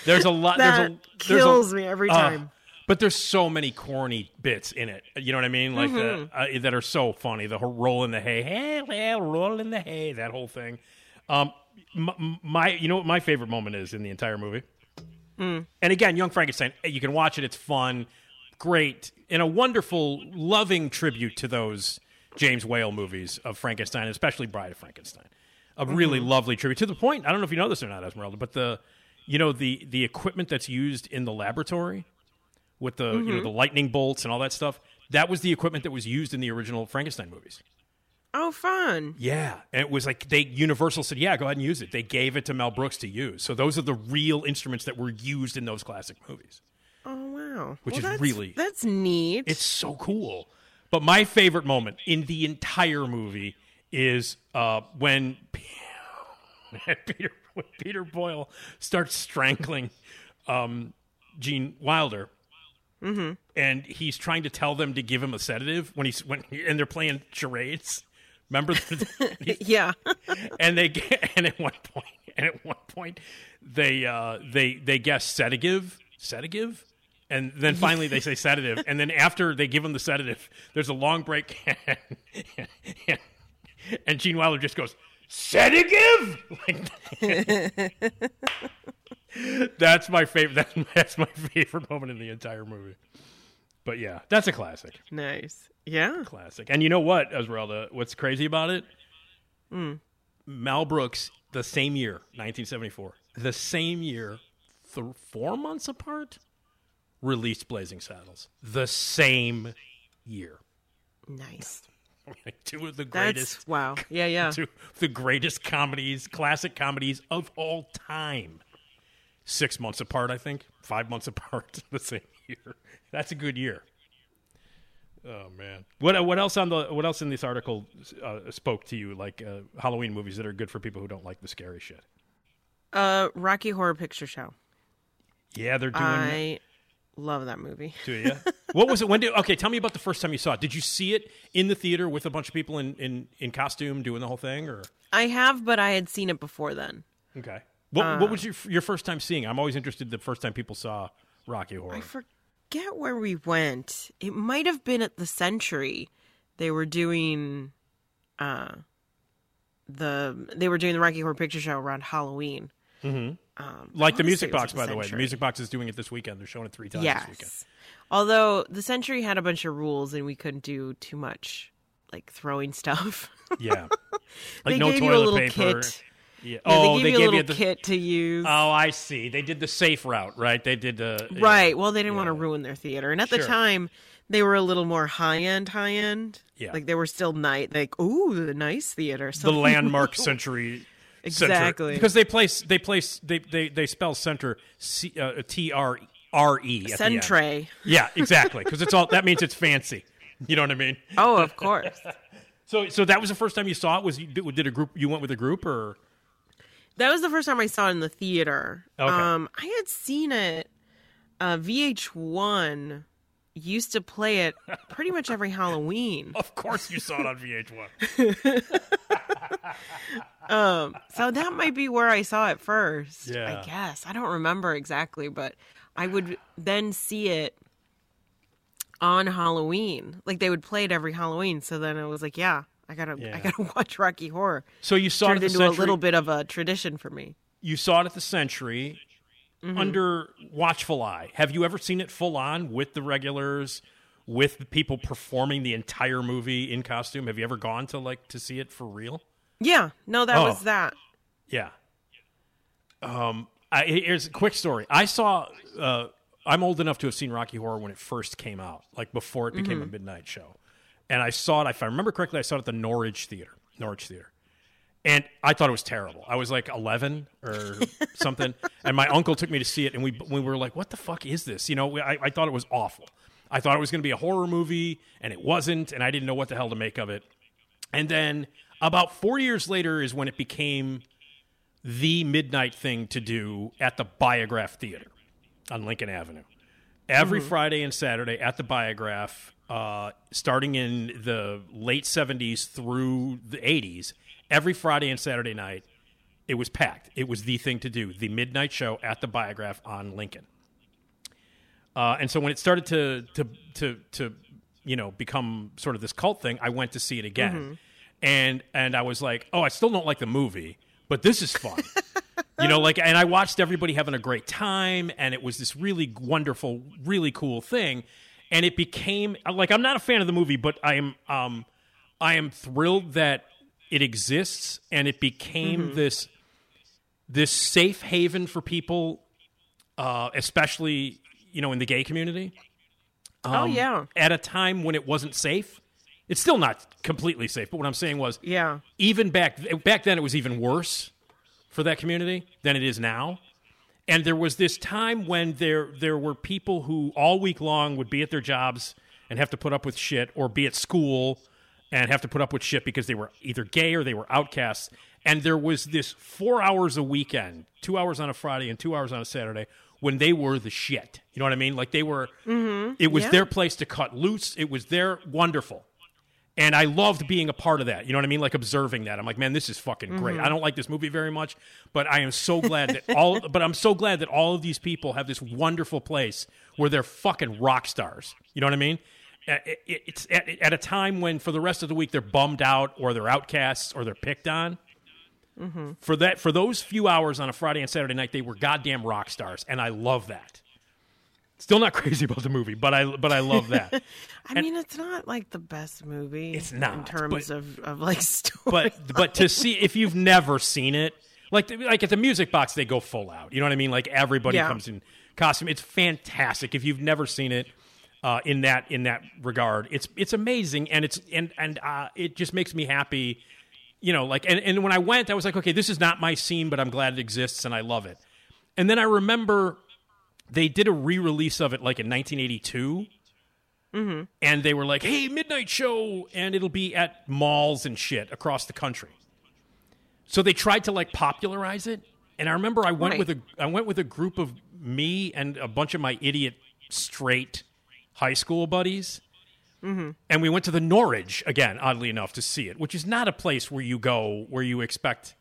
There's a lot. That there's a, there's kills a, me every uh, time. but there's so many corny bits in it. You know what I mean? Like Mm-hmm. the, uh, that are so funny. The whole roll in the hay, hey, well, roll in the hay. That whole thing. Um, m- my, you know what my favorite moment is in the entire movie. Mm. And again, Young Frankenstein. You can watch it. It's fun, great, and a wonderful, loving tribute to those James Whale movies of Frankenstein, especially Bride of Frankenstein. A really Mm-hmm. lovely tribute to the point. I don't know if you know this or not, Esmeralda, but the you know the the equipment that's used in the laboratory with the you Mm-hmm. know the lightning bolts and all that stuff. That was the equipment that was used in the original Frankenstein movies. Oh, fun. Yeah, and it was like they Universal said, "Yeah, go ahead and use it." They gave it to Mel Brooks to use. So those are the real instruments that were used in those classic movies. Oh, wow. Which Well, is that's- really- That's neat. It's so cool. But my favorite moment in the entire movie is uh, when Peter when Peter Boyle starts strangling um, Gene Wilder. Mm-hmm. And he's trying to tell them to give him a sedative when he's when and they're playing charades. Remember, the, yeah. and they and at one point and at one point they uh they they guess sedative sedative? And then finally they say sedative. And then after they give him the sedative there's a long break. And, and Gene Wilder just goes sedative? Like that's my favorite that's, that's my favorite moment in the entire movie but yeah that's a classic nice. Yeah. classic. And you know what, Esmeralda? What's crazy about it? Hmm. Mel Brooks, the same year, 1974, the same year, th- four months apart, released Blazing Saddles. The same year. Nice. Two of the That's greatest, wow. Yeah, yeah. two of the greatest comedies, classic comedies of all time. Six months apart, I think. Five months apart, the same year. That's a good year. Oh man, what what else on the what else in this article uh, spoke to you like uh, Halloween movies that are good for people who don't like the scary shit? Uh, Rocky Horror Picture Show. Yeah, they're doing. I love that movie. Do you? what was it? When did? Okay, tell me about the first time you saw it. Did you see it in the theater with a bunch of people in in, in costume doing the whole thing, or I have, but I had seen it before then. okay? What Uh, what was your your first time seeing? it? I'm always interested. The first time people saw Rocky Horror. I forget where we went. It might have been at the Century. They were doing, uh, the they were doing the Rocky Horror Picture Show around Halloween. Mhm. Um, like the Music say it was Box, at by the way. The Music Box is doing it this weekend. They're showing it three times this weekend. Yes. Although the Century had a bunch of rules and we couldn't do too much, like throwing stuff. Yeah. they Like no gave you a toilet little paper. kit. Yeah. Yeah, oh, they gave they you a gave little you the kit to use. Oh, I see. They did the safe route, right? They did the Right. Well, they didn't want to ruin their theater, and at the time, they were a little more high end, high end. Yeah. Like they were still night, like ooh, the nice theater. the landmark century. center. Exactly. because they place they place they they they spell center C, uh, T R R E. at the end. Centre. Yeah, exactly. Because it's all that means it's fancy. You know what I mean? Oh, of course. So so that was the first time you saw it. Was you did a group? You went with a group or? That was the first time I saw it in the theater. Okay. Um, I had seen it. Uh, VH1 used to play it pretty much every Halloween. Of course, you saw it on VH1. um, so that might be where I saw it first. Yeah. I guess I don't remember exactly, but I would then see it on Halloween. Like they would play it every Halloween. So then it was like, yeah, I gotta, Yeah. I gotta watch Rocky Horror. So you saw it Turned at the into a little bit of a tradition for me. You saw it at the Century Mhm. under watchful eye. Have you ever seen it full on with the regulars, with the people performing the entire movie in costume? Have you ever gone to like to see it for real? Yeah, no, that Oh. was that. Yeah. Um, I, here's a quick story. I saw. Uh, I'm old enough to have seen Rocky Horror when it first came out, like before it became a Mhm. midnight show. And I saw it. If I remember correctly, I saw it at the Norridge Theater. Norridge Theater. And I thought it was terrible. I was like 11 or something, and my uncle took me to see it, and we we were like, "What the fuck is this?" You know, we- I, I thought it was awful. I thought it was going to be a horror movie, and it wasn't, and I didn't know what the hell to make of it. And then about four years later is when it became the midnight thing to do at the Biograph Theater on Lincoln Avenue. Every Mhm. Friday and Saturday at the Biograph, uh, starting in the late 70s through the 80s, every Friday and Saturday night, it was packed. It was the thing to do, the midnight show at the Biograph on Lincoln. Uh, and so when it started to to to to you know become sort of this cult thing, I went to see it again, Mhm. and and I was like, oh, I still don't like the movie, but this is fun. you know, like, and I watched everybody having a great time, and it was this really wonderful, really cool thing, and it became like I'm not a fan of the movie, but I am um I am thrilled that it exists, and it became Mhm. this this safe haven for people, uh, especially you know in the gay community. Oh, yeah. At a time when it wasn't safe, it's still not completely safe. But what I'm saying was, Yeah. even back back then, it was even worse for that community than it is now. And there was this time when there there were people who all week long would be at their jobs and have to put up with shit, or be at school and have to put up with shit because they were either gay or they were outcasts. And there was this four hours a weekend, two hours on a Friday and two hours on a Saturday, when they were the shit. You know what I mean? Like they were. Mhm. It was Yeah. their place to cut loose. It was their wonderful. And I loved being a part of that. You know what I mean? Like observing that. I'm like, man, this is fucking great. Mhm. I don't like this movie very much, but I am so glad that all but I'm so glad that all of these people have this wonderful place where they're fucking rock stars. You know what I mean? It- it- It's at, at a time when for the rest of the week they're bummed out or they're outcasts or they're picked on. Mm-hmm. For that for those few hours on a Friday and Saturday night, they were goddamn rock stars, and I love that. Still not crazy about the movie, but I but I love that. I mean, it's not like the best movie. It's not, in terms but- of, of like story. but but to see if you've never seen it, like like at the music box, they go full out. You know what I mean? Like everybody Yeah. comes in costume. It's fantastic. If you've never seen it, uh, in that in that regard, it's it's amazing, and it's and and uh, it just makes me happy. You know, like and, and when I went, I was like, okay, this is not my scene, but I'm glad it exists and I love it. And then I remember they did a re-release of it like in 1982 mm-hmm. and they were like, "Hey, midnight show," and it'll be at malls and shit across the country. So they tried to like popularize it, And I remember I went Right. with a I went with a group of me and a bunch of my idiot straight high school buddies. And we went to the Norridge again, oddly enough, to see it, which is not a place where you go where you expect,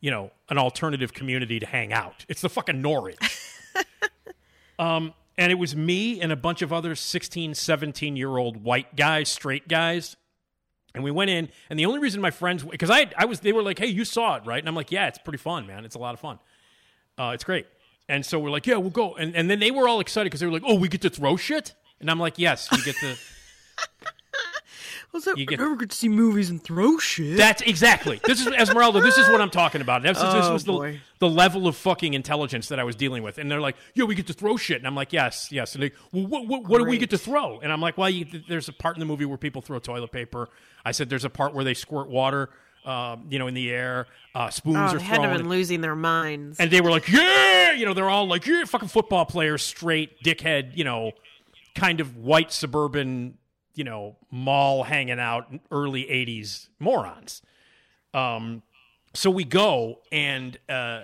you know, an alternative community to hang out. It's the fucking Norridge. um, and it was me and a bunch of other 16, 17 year old white guys, straight guys. And we went in, and the only reason my friends, because I, I was, they were like, "Hey, you saw it, right?" And I'm like, "Yeah, it's pretty fun, man. It's a lot of fun. Uh, it's great." And so we're like, "Yeah, we'll go." And and then they were all excited because they were like, "Oh, we get to throw shit," and I'm like, "Yes, we get to." Was it, You get- never get to see movies and throw shit. That's exactly. This is Esmeralda. This is what I'm talking about. This, is- this Oh, was the, the level of fucking intelligence that I was dealing with. And they're like, "Yeah, we get to throw shit," and I'm like, "Yes, yes." And they, well, what, what, what do we get to throw? And I'm like, "Well, you, there's a part in the movie where people throw toilet paper." I said, "There's a part where they squirt water, um, you know, in the air. Uh, spoons oh, are They've been losing their minds. and they were like, "Yeah!" You know, they're all like, "Yeah, fucking football players, straight dickhead," you know, kind of white suburban, you know, mall hanging out, early '80s morons. Um, so we go, and uh,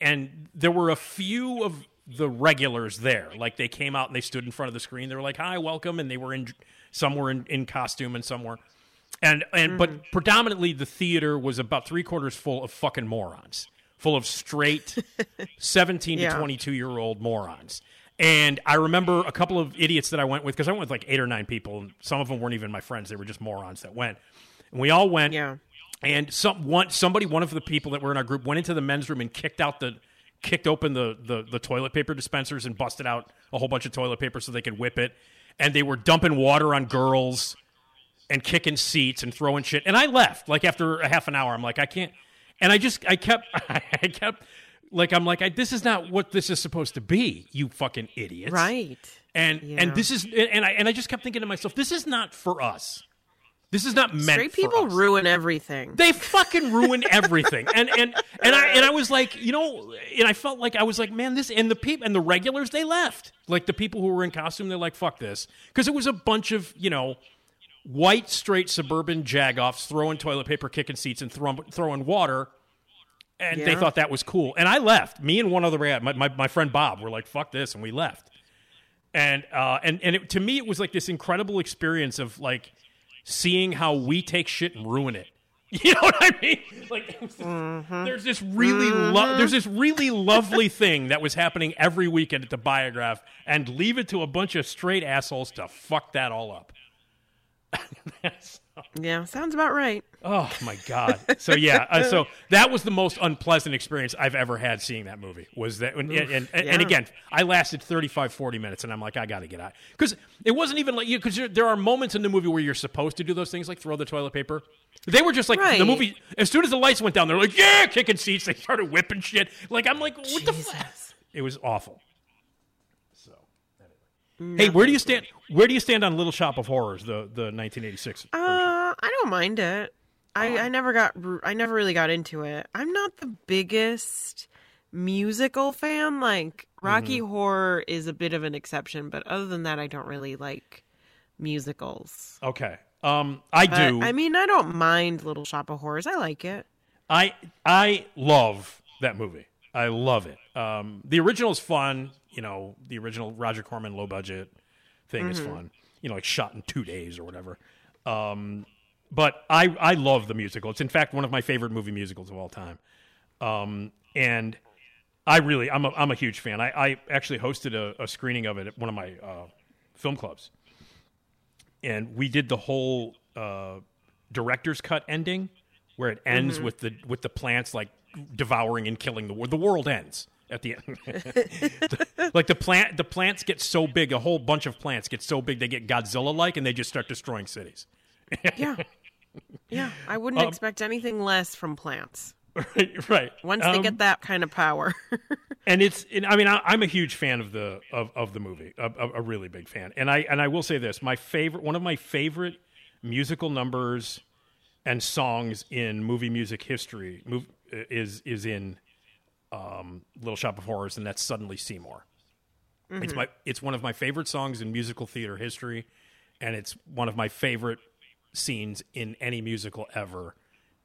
and there were a few of the regulars there. Like they came out and they stood in front of the screen. They were like, "Hi, welcome," and they were in some were in, in costume and some were. And and but predominantly the theater was about three quarters full of fucking morons, full of straight seventeen Yeah. to twenty two year old morons. And I remember a couple of idiots that I went with because I went with like eight or nine people, and some of them weren't even my friends; they were just morons that went. And we all went. Yeah. And some one somebody one of the people that were in our group went into the men's room and kicked out the kicked open the, the the toilet paper dispensers and busted out a whole bunch of toilet paper so they could whip it. And they were dumping water on girls and kicking seats and throwing shit. And I left like after a half an hour. I'm like, I can't. And I just I kept I kept like I'm like I, this is not what this is supposed to be. You fucking idiots. right. And Yeah. and this is and I and I just kept thinking to myself, this is not for us. This is not meant Straight people us. ruin everything. They fucking ruin everything. And and and I and I was like, you know, and I felt like I was like, man, this and the people and the regulars they left. Like the people who were in costume, they're like, fuck this, because it was a bunch of you know. White, straight suburban jagoffs throwing toilet paper, kicking seats, and throwing, throwing water, and they thought that was cool. And I left. Me and one other guy, my, my, my friend Bob, were like, "Fuck this," and we left. And uh, and and it, to me, it was like this incredible experience of like seeing how we take shit and ruin it. You know what I mean? Like, this- there's this really lo- there's this really lovely thing that was happening every weekend at the Biograph, and leave it to a bunch of straight assholes to fuck that all up. That's- Yeah, sounds about right. oh my god! So yeah, uh, so that was the most unpleasant experience I've ever had seeing that movie. Was that and and, and, and yeah. again, I lasted 35, 40 minutes, and I'm like, I got to get out because it wasn't even like you because there are moments in the movie where you're supposed to do those things like throw the toilet paper. They were just like the movie. As soon as the lights went down, they're like, yeah, kicking seats. They started whipping shit. Like I'm like, what the fuck? It was awful. So. Hey, where do you stand? Where do you stand on Little Shop of Horrors, the the 1986? version? I don't mind it. I, I never got I never really got into it. I'm not the biggest musical fan. Like Rocky Mm-hmm. Horror is a bit of an exception, but other than that, I don't really like musicals. Okay. Um, I But, do. I mean, I don't mind Little Shop of Horrors. I like it. I I love that movie. I love it. Um, the original is fun. You know, the original Roger Corman low budget thing is fun. You know, like shot in two days or whatever. Um, but I I love the musical. It's in fact one of my favorite movie musicals of all time. Um, and I really I'm a I'm a huge fan. I, I actually hosted a, a screening of it at one of my uh, film clubs, and we did the whole uh, director's cut ending where it ends with the with the plants like devouring and killing the world. The world ends at the end. like the plant the plants get so big, a whole bunch of plants get so big they get Godzilla like and they just start destroying cities. Yeah. Yeah, I Um, wouldn't expect anything less from plants. right. Once they Um, get that kind of power. and it's and I mean I, I'm a huge fan of the of, of the movie, a, a, a really big fan. And I and I will say this: my favorite, one of my favorite musical numbers and songs in movie music history move, is is in um, Little Shop of Horrors, and that's Suddenly Seymour. It's my it's one of my favorite songs in musical theater history, and it's one of my favorite scenes in any musical ever.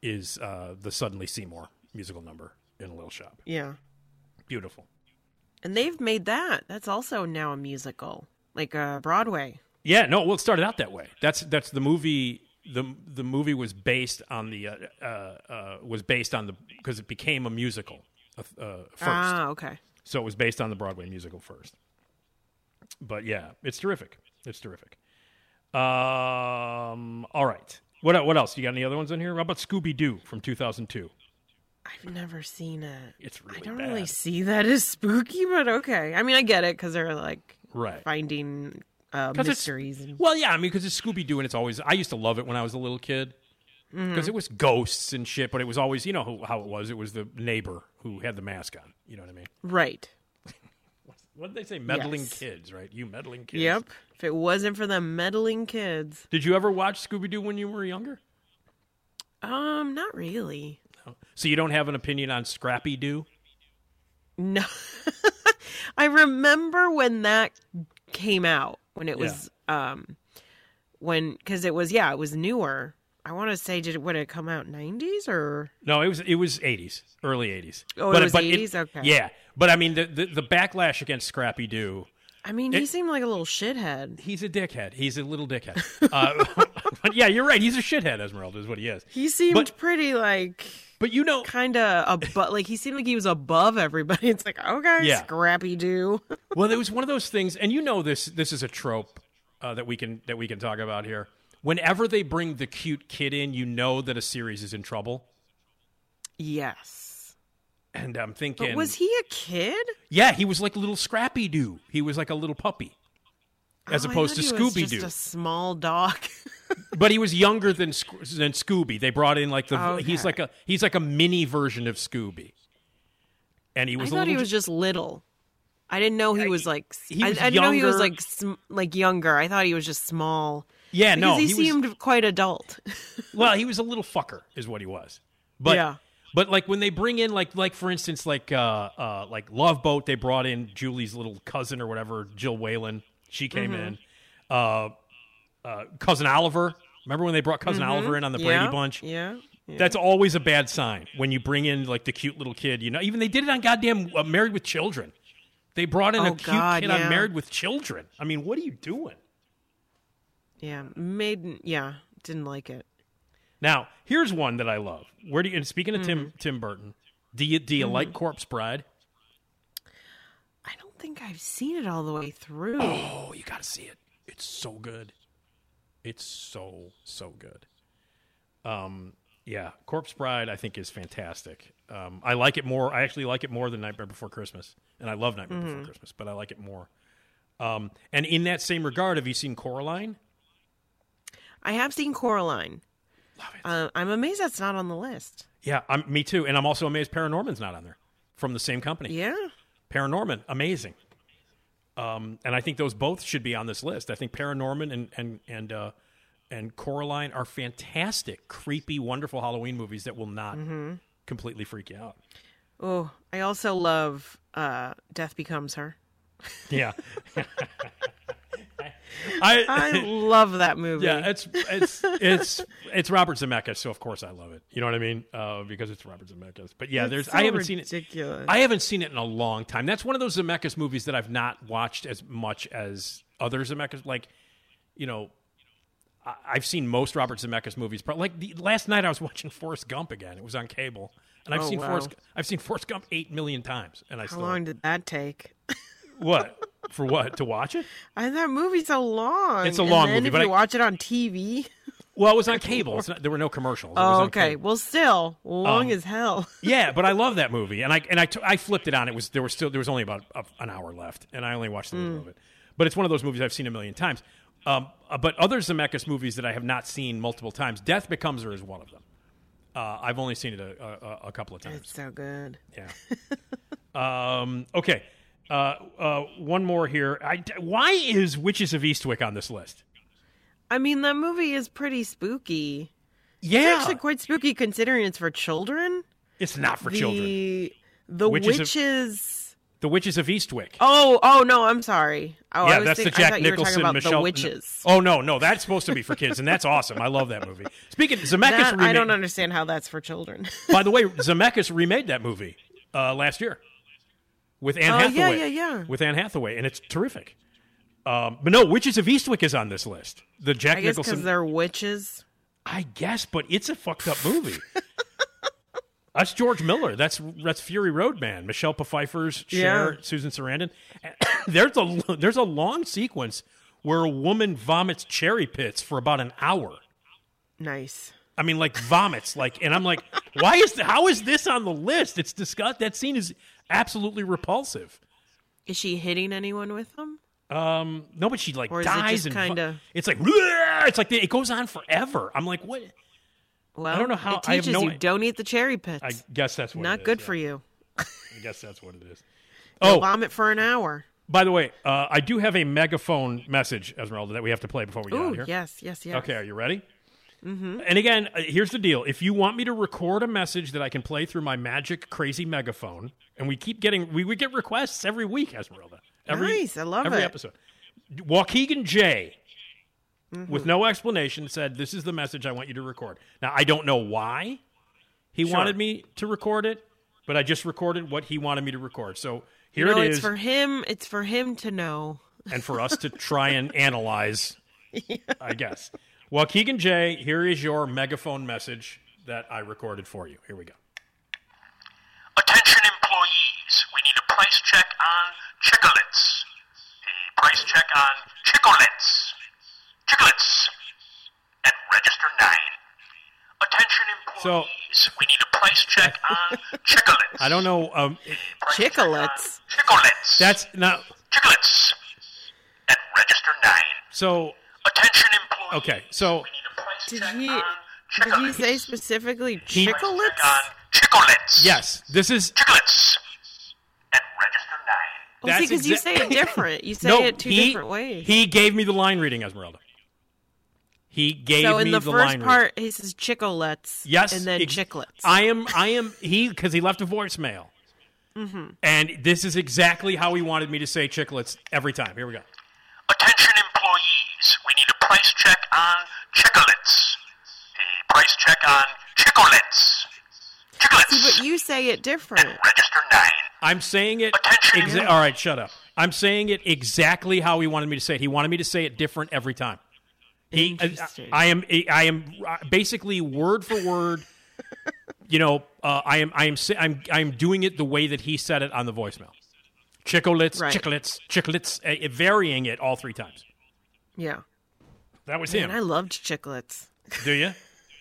Is uh, the Suddenly Seymour musical number? in a little shop. Yeah. Beautiful. And they've made that. That's also now a musical, like uh, Broadway. Yeah, no, well, it started out that way. That's that's the movie. the The movie was based on the uh, uh, uh, was based on the because it became a musical uh, uh, first. Ah, okay. So it was based on the Broadway musical first. But yeah, it's terrific. It's terrific. Um, all right. What what else? You got any other ones in here? How about Scooby Doo from two thousand two? I've never seen it. It's really I don't bad. really see that as spooky, but okay. I mean, I get it because they're like Right. finding uh, mysteries. And, Well, yeah, I mean, because it's Scooby Doo, and it's always. I used to love it when I was a little kid because it was ghosts and shit, but it was always, you know, how it was. It was the neighbor who had the mask on. You know what I mean? right. What did they say? Meddling Yes. kids, right? You meddling kids. Yep. If it wasn't for the meddling kids, Did you ever watch Scooby Doo when you were younger? um, not really. So you don't have an opinion on Scrappy Doo? No. I remember when that came out when it was um when because it was yeah it was newer. I want to say did it would it come out nineties or No, it was it was eighties, early eighties. Oh, it was 80s? Okay. Yeah, but I mean the the, the backlash against Scrappy Doo. I mean he It- seemed like a little shithead. He's a dickhead. He's a little dickhead. uh, but yeah, you're right. He's a shithead, Esmeralda, is what he is. He seemed But- pretty like But you know, kind of above like he seemed like he was above everybody. It's like okay, Yeah. Scrappy Doo. well, it was one of those things, and you know this. This is a trope uh, that we can that we can talk about here. Whenever they bring the cute kid in, you know that a series is in trouble. yes, And I'm thinking, but was he a kid? yeah, he was like a little Scrappy Doo. He was like a little puppy, as Oh, I opposed to thought he was Scooby just Doo. a small dog. But he was younger than than Scooby. They brought in like the Okay. he's like a he's like a mini version of Scooby. And he was a thought little he was just little. I didn't know he was like. he I, was I didn't know he was like sm- like younger. I thought he was just small. Yeah no because he, he was- seemed quite adult. Well, he was a little fucker, is what he was. But Yeah. but like when they bring in like like for instance like uh uh like Love Boat, they brought in Julie's little cousin or whatever, Jill Whelan. She came Mm-hmm. in. Uh, uh, cousin Oliver. Remember when they brought cousin Oliver in on the Brady Mm-hmm. yeah, Bunch? Yeah. yeah. That's always a bad sign when you bring in like the cute little kid. You know, even they did it on goddamn uh, Married with Children. They brought in a Oh, cute God, kid on. Married with Children. I mean, what are you doing? Yeah. Made. Yeah. Didn't like it. Now, here's one that I love. Where do you? And speaking of Tim Mm-hmm. Tim Burton, do you do you like Corpse Bride? I don't think I've seen it all the way through. Oh, you got to see it. It's so good. It's so so good. Um, yeah, Corpse Bride I think is fantastic. Um, I like it more. I actually like it more than Nightmare Before Christmas, and I love Nightmare Mm-hmm. Before Christmas, but I like it more. Um, and in that same regard, have you seen Coraline? I have seen Coraline. Love it. Uh, I'm amazed that's not on the list. yeah, I'm, me too. And I'm also amazed Paranorman's not on there from the same company. Yeah. Paranorman, amazing. Um, and I think those both should be on this list. I think Paranorman and and and uh, and Coraline are fantastic, creepy, wonderful Halloween movies that will not completely freak you out. Oh, I also love uh, Death Becomes Her. Yeah, I, I love that movie. yeah, it's it's it's it's Robert Zemeckis, so of course I love it. You know what I mean? Uh, because it's Robert Zemeckis. But yeah, It's there's so I haven't seen it. I haven't seen it in a long time. That's one of those Zemeckis movies that I've not watched as much as other Zemeckis. Like, you know, I- I've seen most Robert Zemeckis movies. But like the, last night, I was watching Forrest Gump again. It was on cable, and I've Oh, seen wow. Forrest. I've seen Forrest Gump eight million times, and I How still long did that take? what for what to watch it? And that movie's so long. It's a long movie, If but you I- watch it on TV. Well, it was on cable. It's not, there were no commercials. It was Oh, on okay. cable. Well, still long Um, as hell. Yeah, but I love that movie, and I and I, t- I flipped it on. It was there was still there was only about a, an hour left, and I only watched the middle of it. But it's one of those movies I've seen a million times. Um, uh, but other Zemeckis movies that I have not seen multiple times, Death Becomes Her is one of them. Uh, I've only seen it a, a, a couple of times. It's so good. Yeah. um, okay. Uh, uh, one more here. I, why is Witches of Eastwick on this list? I mean, that movie is pretty spooky. Yeah, It's actually quite spooky considering it's for children. it's not for the, children. The Witches witches. of- The Witches of Eastwick. Oh, oh no, I'm sorry. Oh, I yeah, was that's think- the Jack I thought you were Nicholson talking about Michelle the witches. Oh no, no, that's supposed to be for kids, and that's awesome. I love that movie. Speaking, of Zemeckis That, I don't understand how that's for children. By the way, Zemeckis remade that movie uh, last year with Anne Oh, Hathaway. yeah, yeah, yeah. With Anne Hathaway, and it's terrific. Um, but no, Witches of Eastwick is on this list. The Jack I guess Nicholson. because they're witches. I guess, but it's a fucked up movie. that's George Miller. That's that's Fury Road Man. Michelle Pfeiffer's Cher, Yeah. Susan Sarandon. there's a there's a long sequence where a woman vomits cherry pits for about an hour. Nice. I mean, like vomits, like, and I'm like, why is how is this on the list? It's disgust. That scene is absolutely repulsive. Is she hitting anyone with them? Um, no, but she like Or dies and kinda- It's like it's like it goes on forever. I'm like, what? Well, I don't know how- It teaches no you i- don't eat the cherry pits. I guess that's what. Not it is, good yeah. for you. I guess that's what it is. Oh, vomit for an hour. by the way, uh, I do have a megaphone message, Esmeralda, that we have to play before we get out of here. yes, yes, yes. Okay, are you ready? Mm-hmm. And again, uh, here's the deal: if you want me to record a message that I can play through my magic crazy megaphone, and we keep getting, we, we get requests every week, Esmeralda. Every, Nice, I love every it. episode. Waukegan J, Mm-hmm. with no explanation, said, "This is the message I want you to record." Now, I don't know why he Sure. wanted me to record it, but I just recorded what he wanted me to record. So here you know, it it's for him. It's for him to know. and for us to try and analyze, I guess. Well, Keegan J, here is your megaphone message that I recorded for you. Here we go. Attention employees, we need a price check on chicklets. A price check on chicklets. Chicklets. At register 9. Attention So- employees, we need a price check on chicklets. I don't know. Um, it- Chicklets? Chicklets. that's not chicklets. At register 9. so. Attention employees. Okay, so We need a price Did he? Did he say specifically He- chicklets? chicklets. yes, this is Chicklets. At register 9. Well, see, that's because you say it different. You say no. it two he, different ways. He gave me the line reading, Esmeralda. He gave so me in the, the first line reading. part, he says chicklets. Yes, and then ex- chicklets. I am. I am. He because he left a voicemail, Mm-hmm. and this is exactly how he wanted me to say chicklets every time. Here we go. Attention employees, we need a price check on chicklets. A price check on chicklets. Chicklets. See, but you say it different. And Register 9. I'm saying it. Attention. Exa- all right, shut up. I'm saying it exactly how he wanted me to say it. He wanted me to say it different every time. He, I, I am, I am uh, basically word for word. You know, uh, I am, I am, I'm, I'm doing it the way that he said it on the voicemail. Chicklets, Right. chicklets, chicklets, uh, varying it all three times. Yeah. That was Man, him. I loved chiclets. Do you?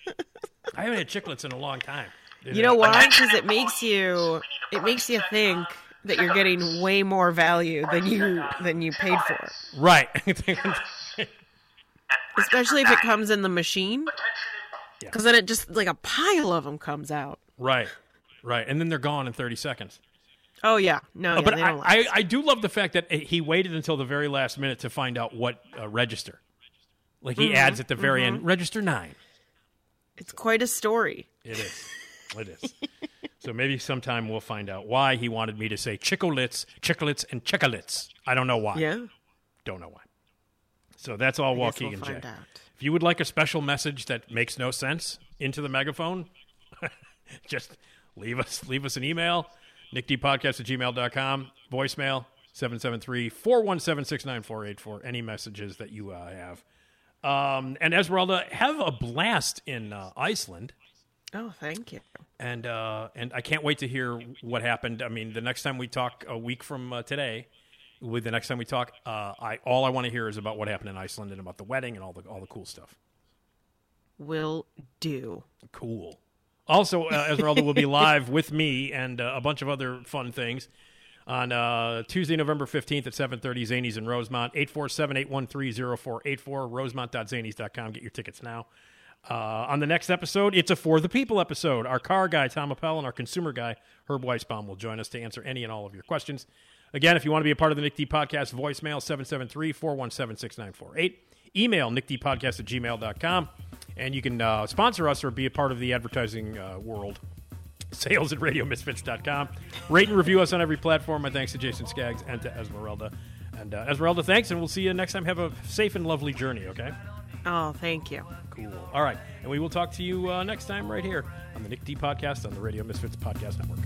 I haven't had chiclets in a long time. You know why? Because it makes you it makes you think that you're getting way more value than you than you paid for. Right. Especially if it comes in the machine. Yeah. Because then it just like a pile of them comes out. right. Right. And then they're gone in 30 seconds. Oh yeah, no, Uh, yeah, but they I, I. I do love the fact that he waited until the very last minute to find out what uh, register. Like Mm-hmm, he adds at the very end, register nine. it's quite a story. It is. It is. so maybe sometime we'll find out why he wanted me to say chickolets, chickolets, and chickolets. I don't know why. Yeah, Don't know why. So that's all guess we'll Jay. out. If you would like a special message that makes no sense into the megaphone, just leave us leave us an email, nickdpodcast at gmail.com, voicemail 773-417-69484, any messages that you uh, have. Um, and Esmeralda, have a blast in uh, Iceland. Oh, thank you. And uh, and I can't wait to hear what happened. I mean, the next time we talk a week from uh, today, with the next time we talk, uh, I all I want to hear is about what happened in Iceland and about the wedding and all the all the cool stuff. Will do. Cool. Also, uh, Esmeralda will be live with me and uh, a bunch of other fun things on uh, Tuesday, November 15th at 7.30, Zanies in Rosemont, 847-813-0484, rosemont.zanies.com. Get your tickets now. Uh, on the next episode, it's a For the People episode. Our car guy, Tom Appel, and our consumer guy, Herb Weisbaum, will join us to answer any and all of your questions. Again, if you want to be a part of the Nick D Podcast, voicemail 773-417-6948. Email nickdpodcast at gmail.com. And you can uh, sponsor us or be a part of the advertising uh, world sales at radiomisfits.com. Rate and review us on every platform. My thanks to Jason Skaggs and to Esmeralda. And uh, Esmeralda, thanks, and we'll see you next time. Have a safe and lovely journey, okay? Oh, thank you. Cool. All right. And we will talk to you uh, next time right here on the Nick D Podcast on the Radio Misfits Podcast Network.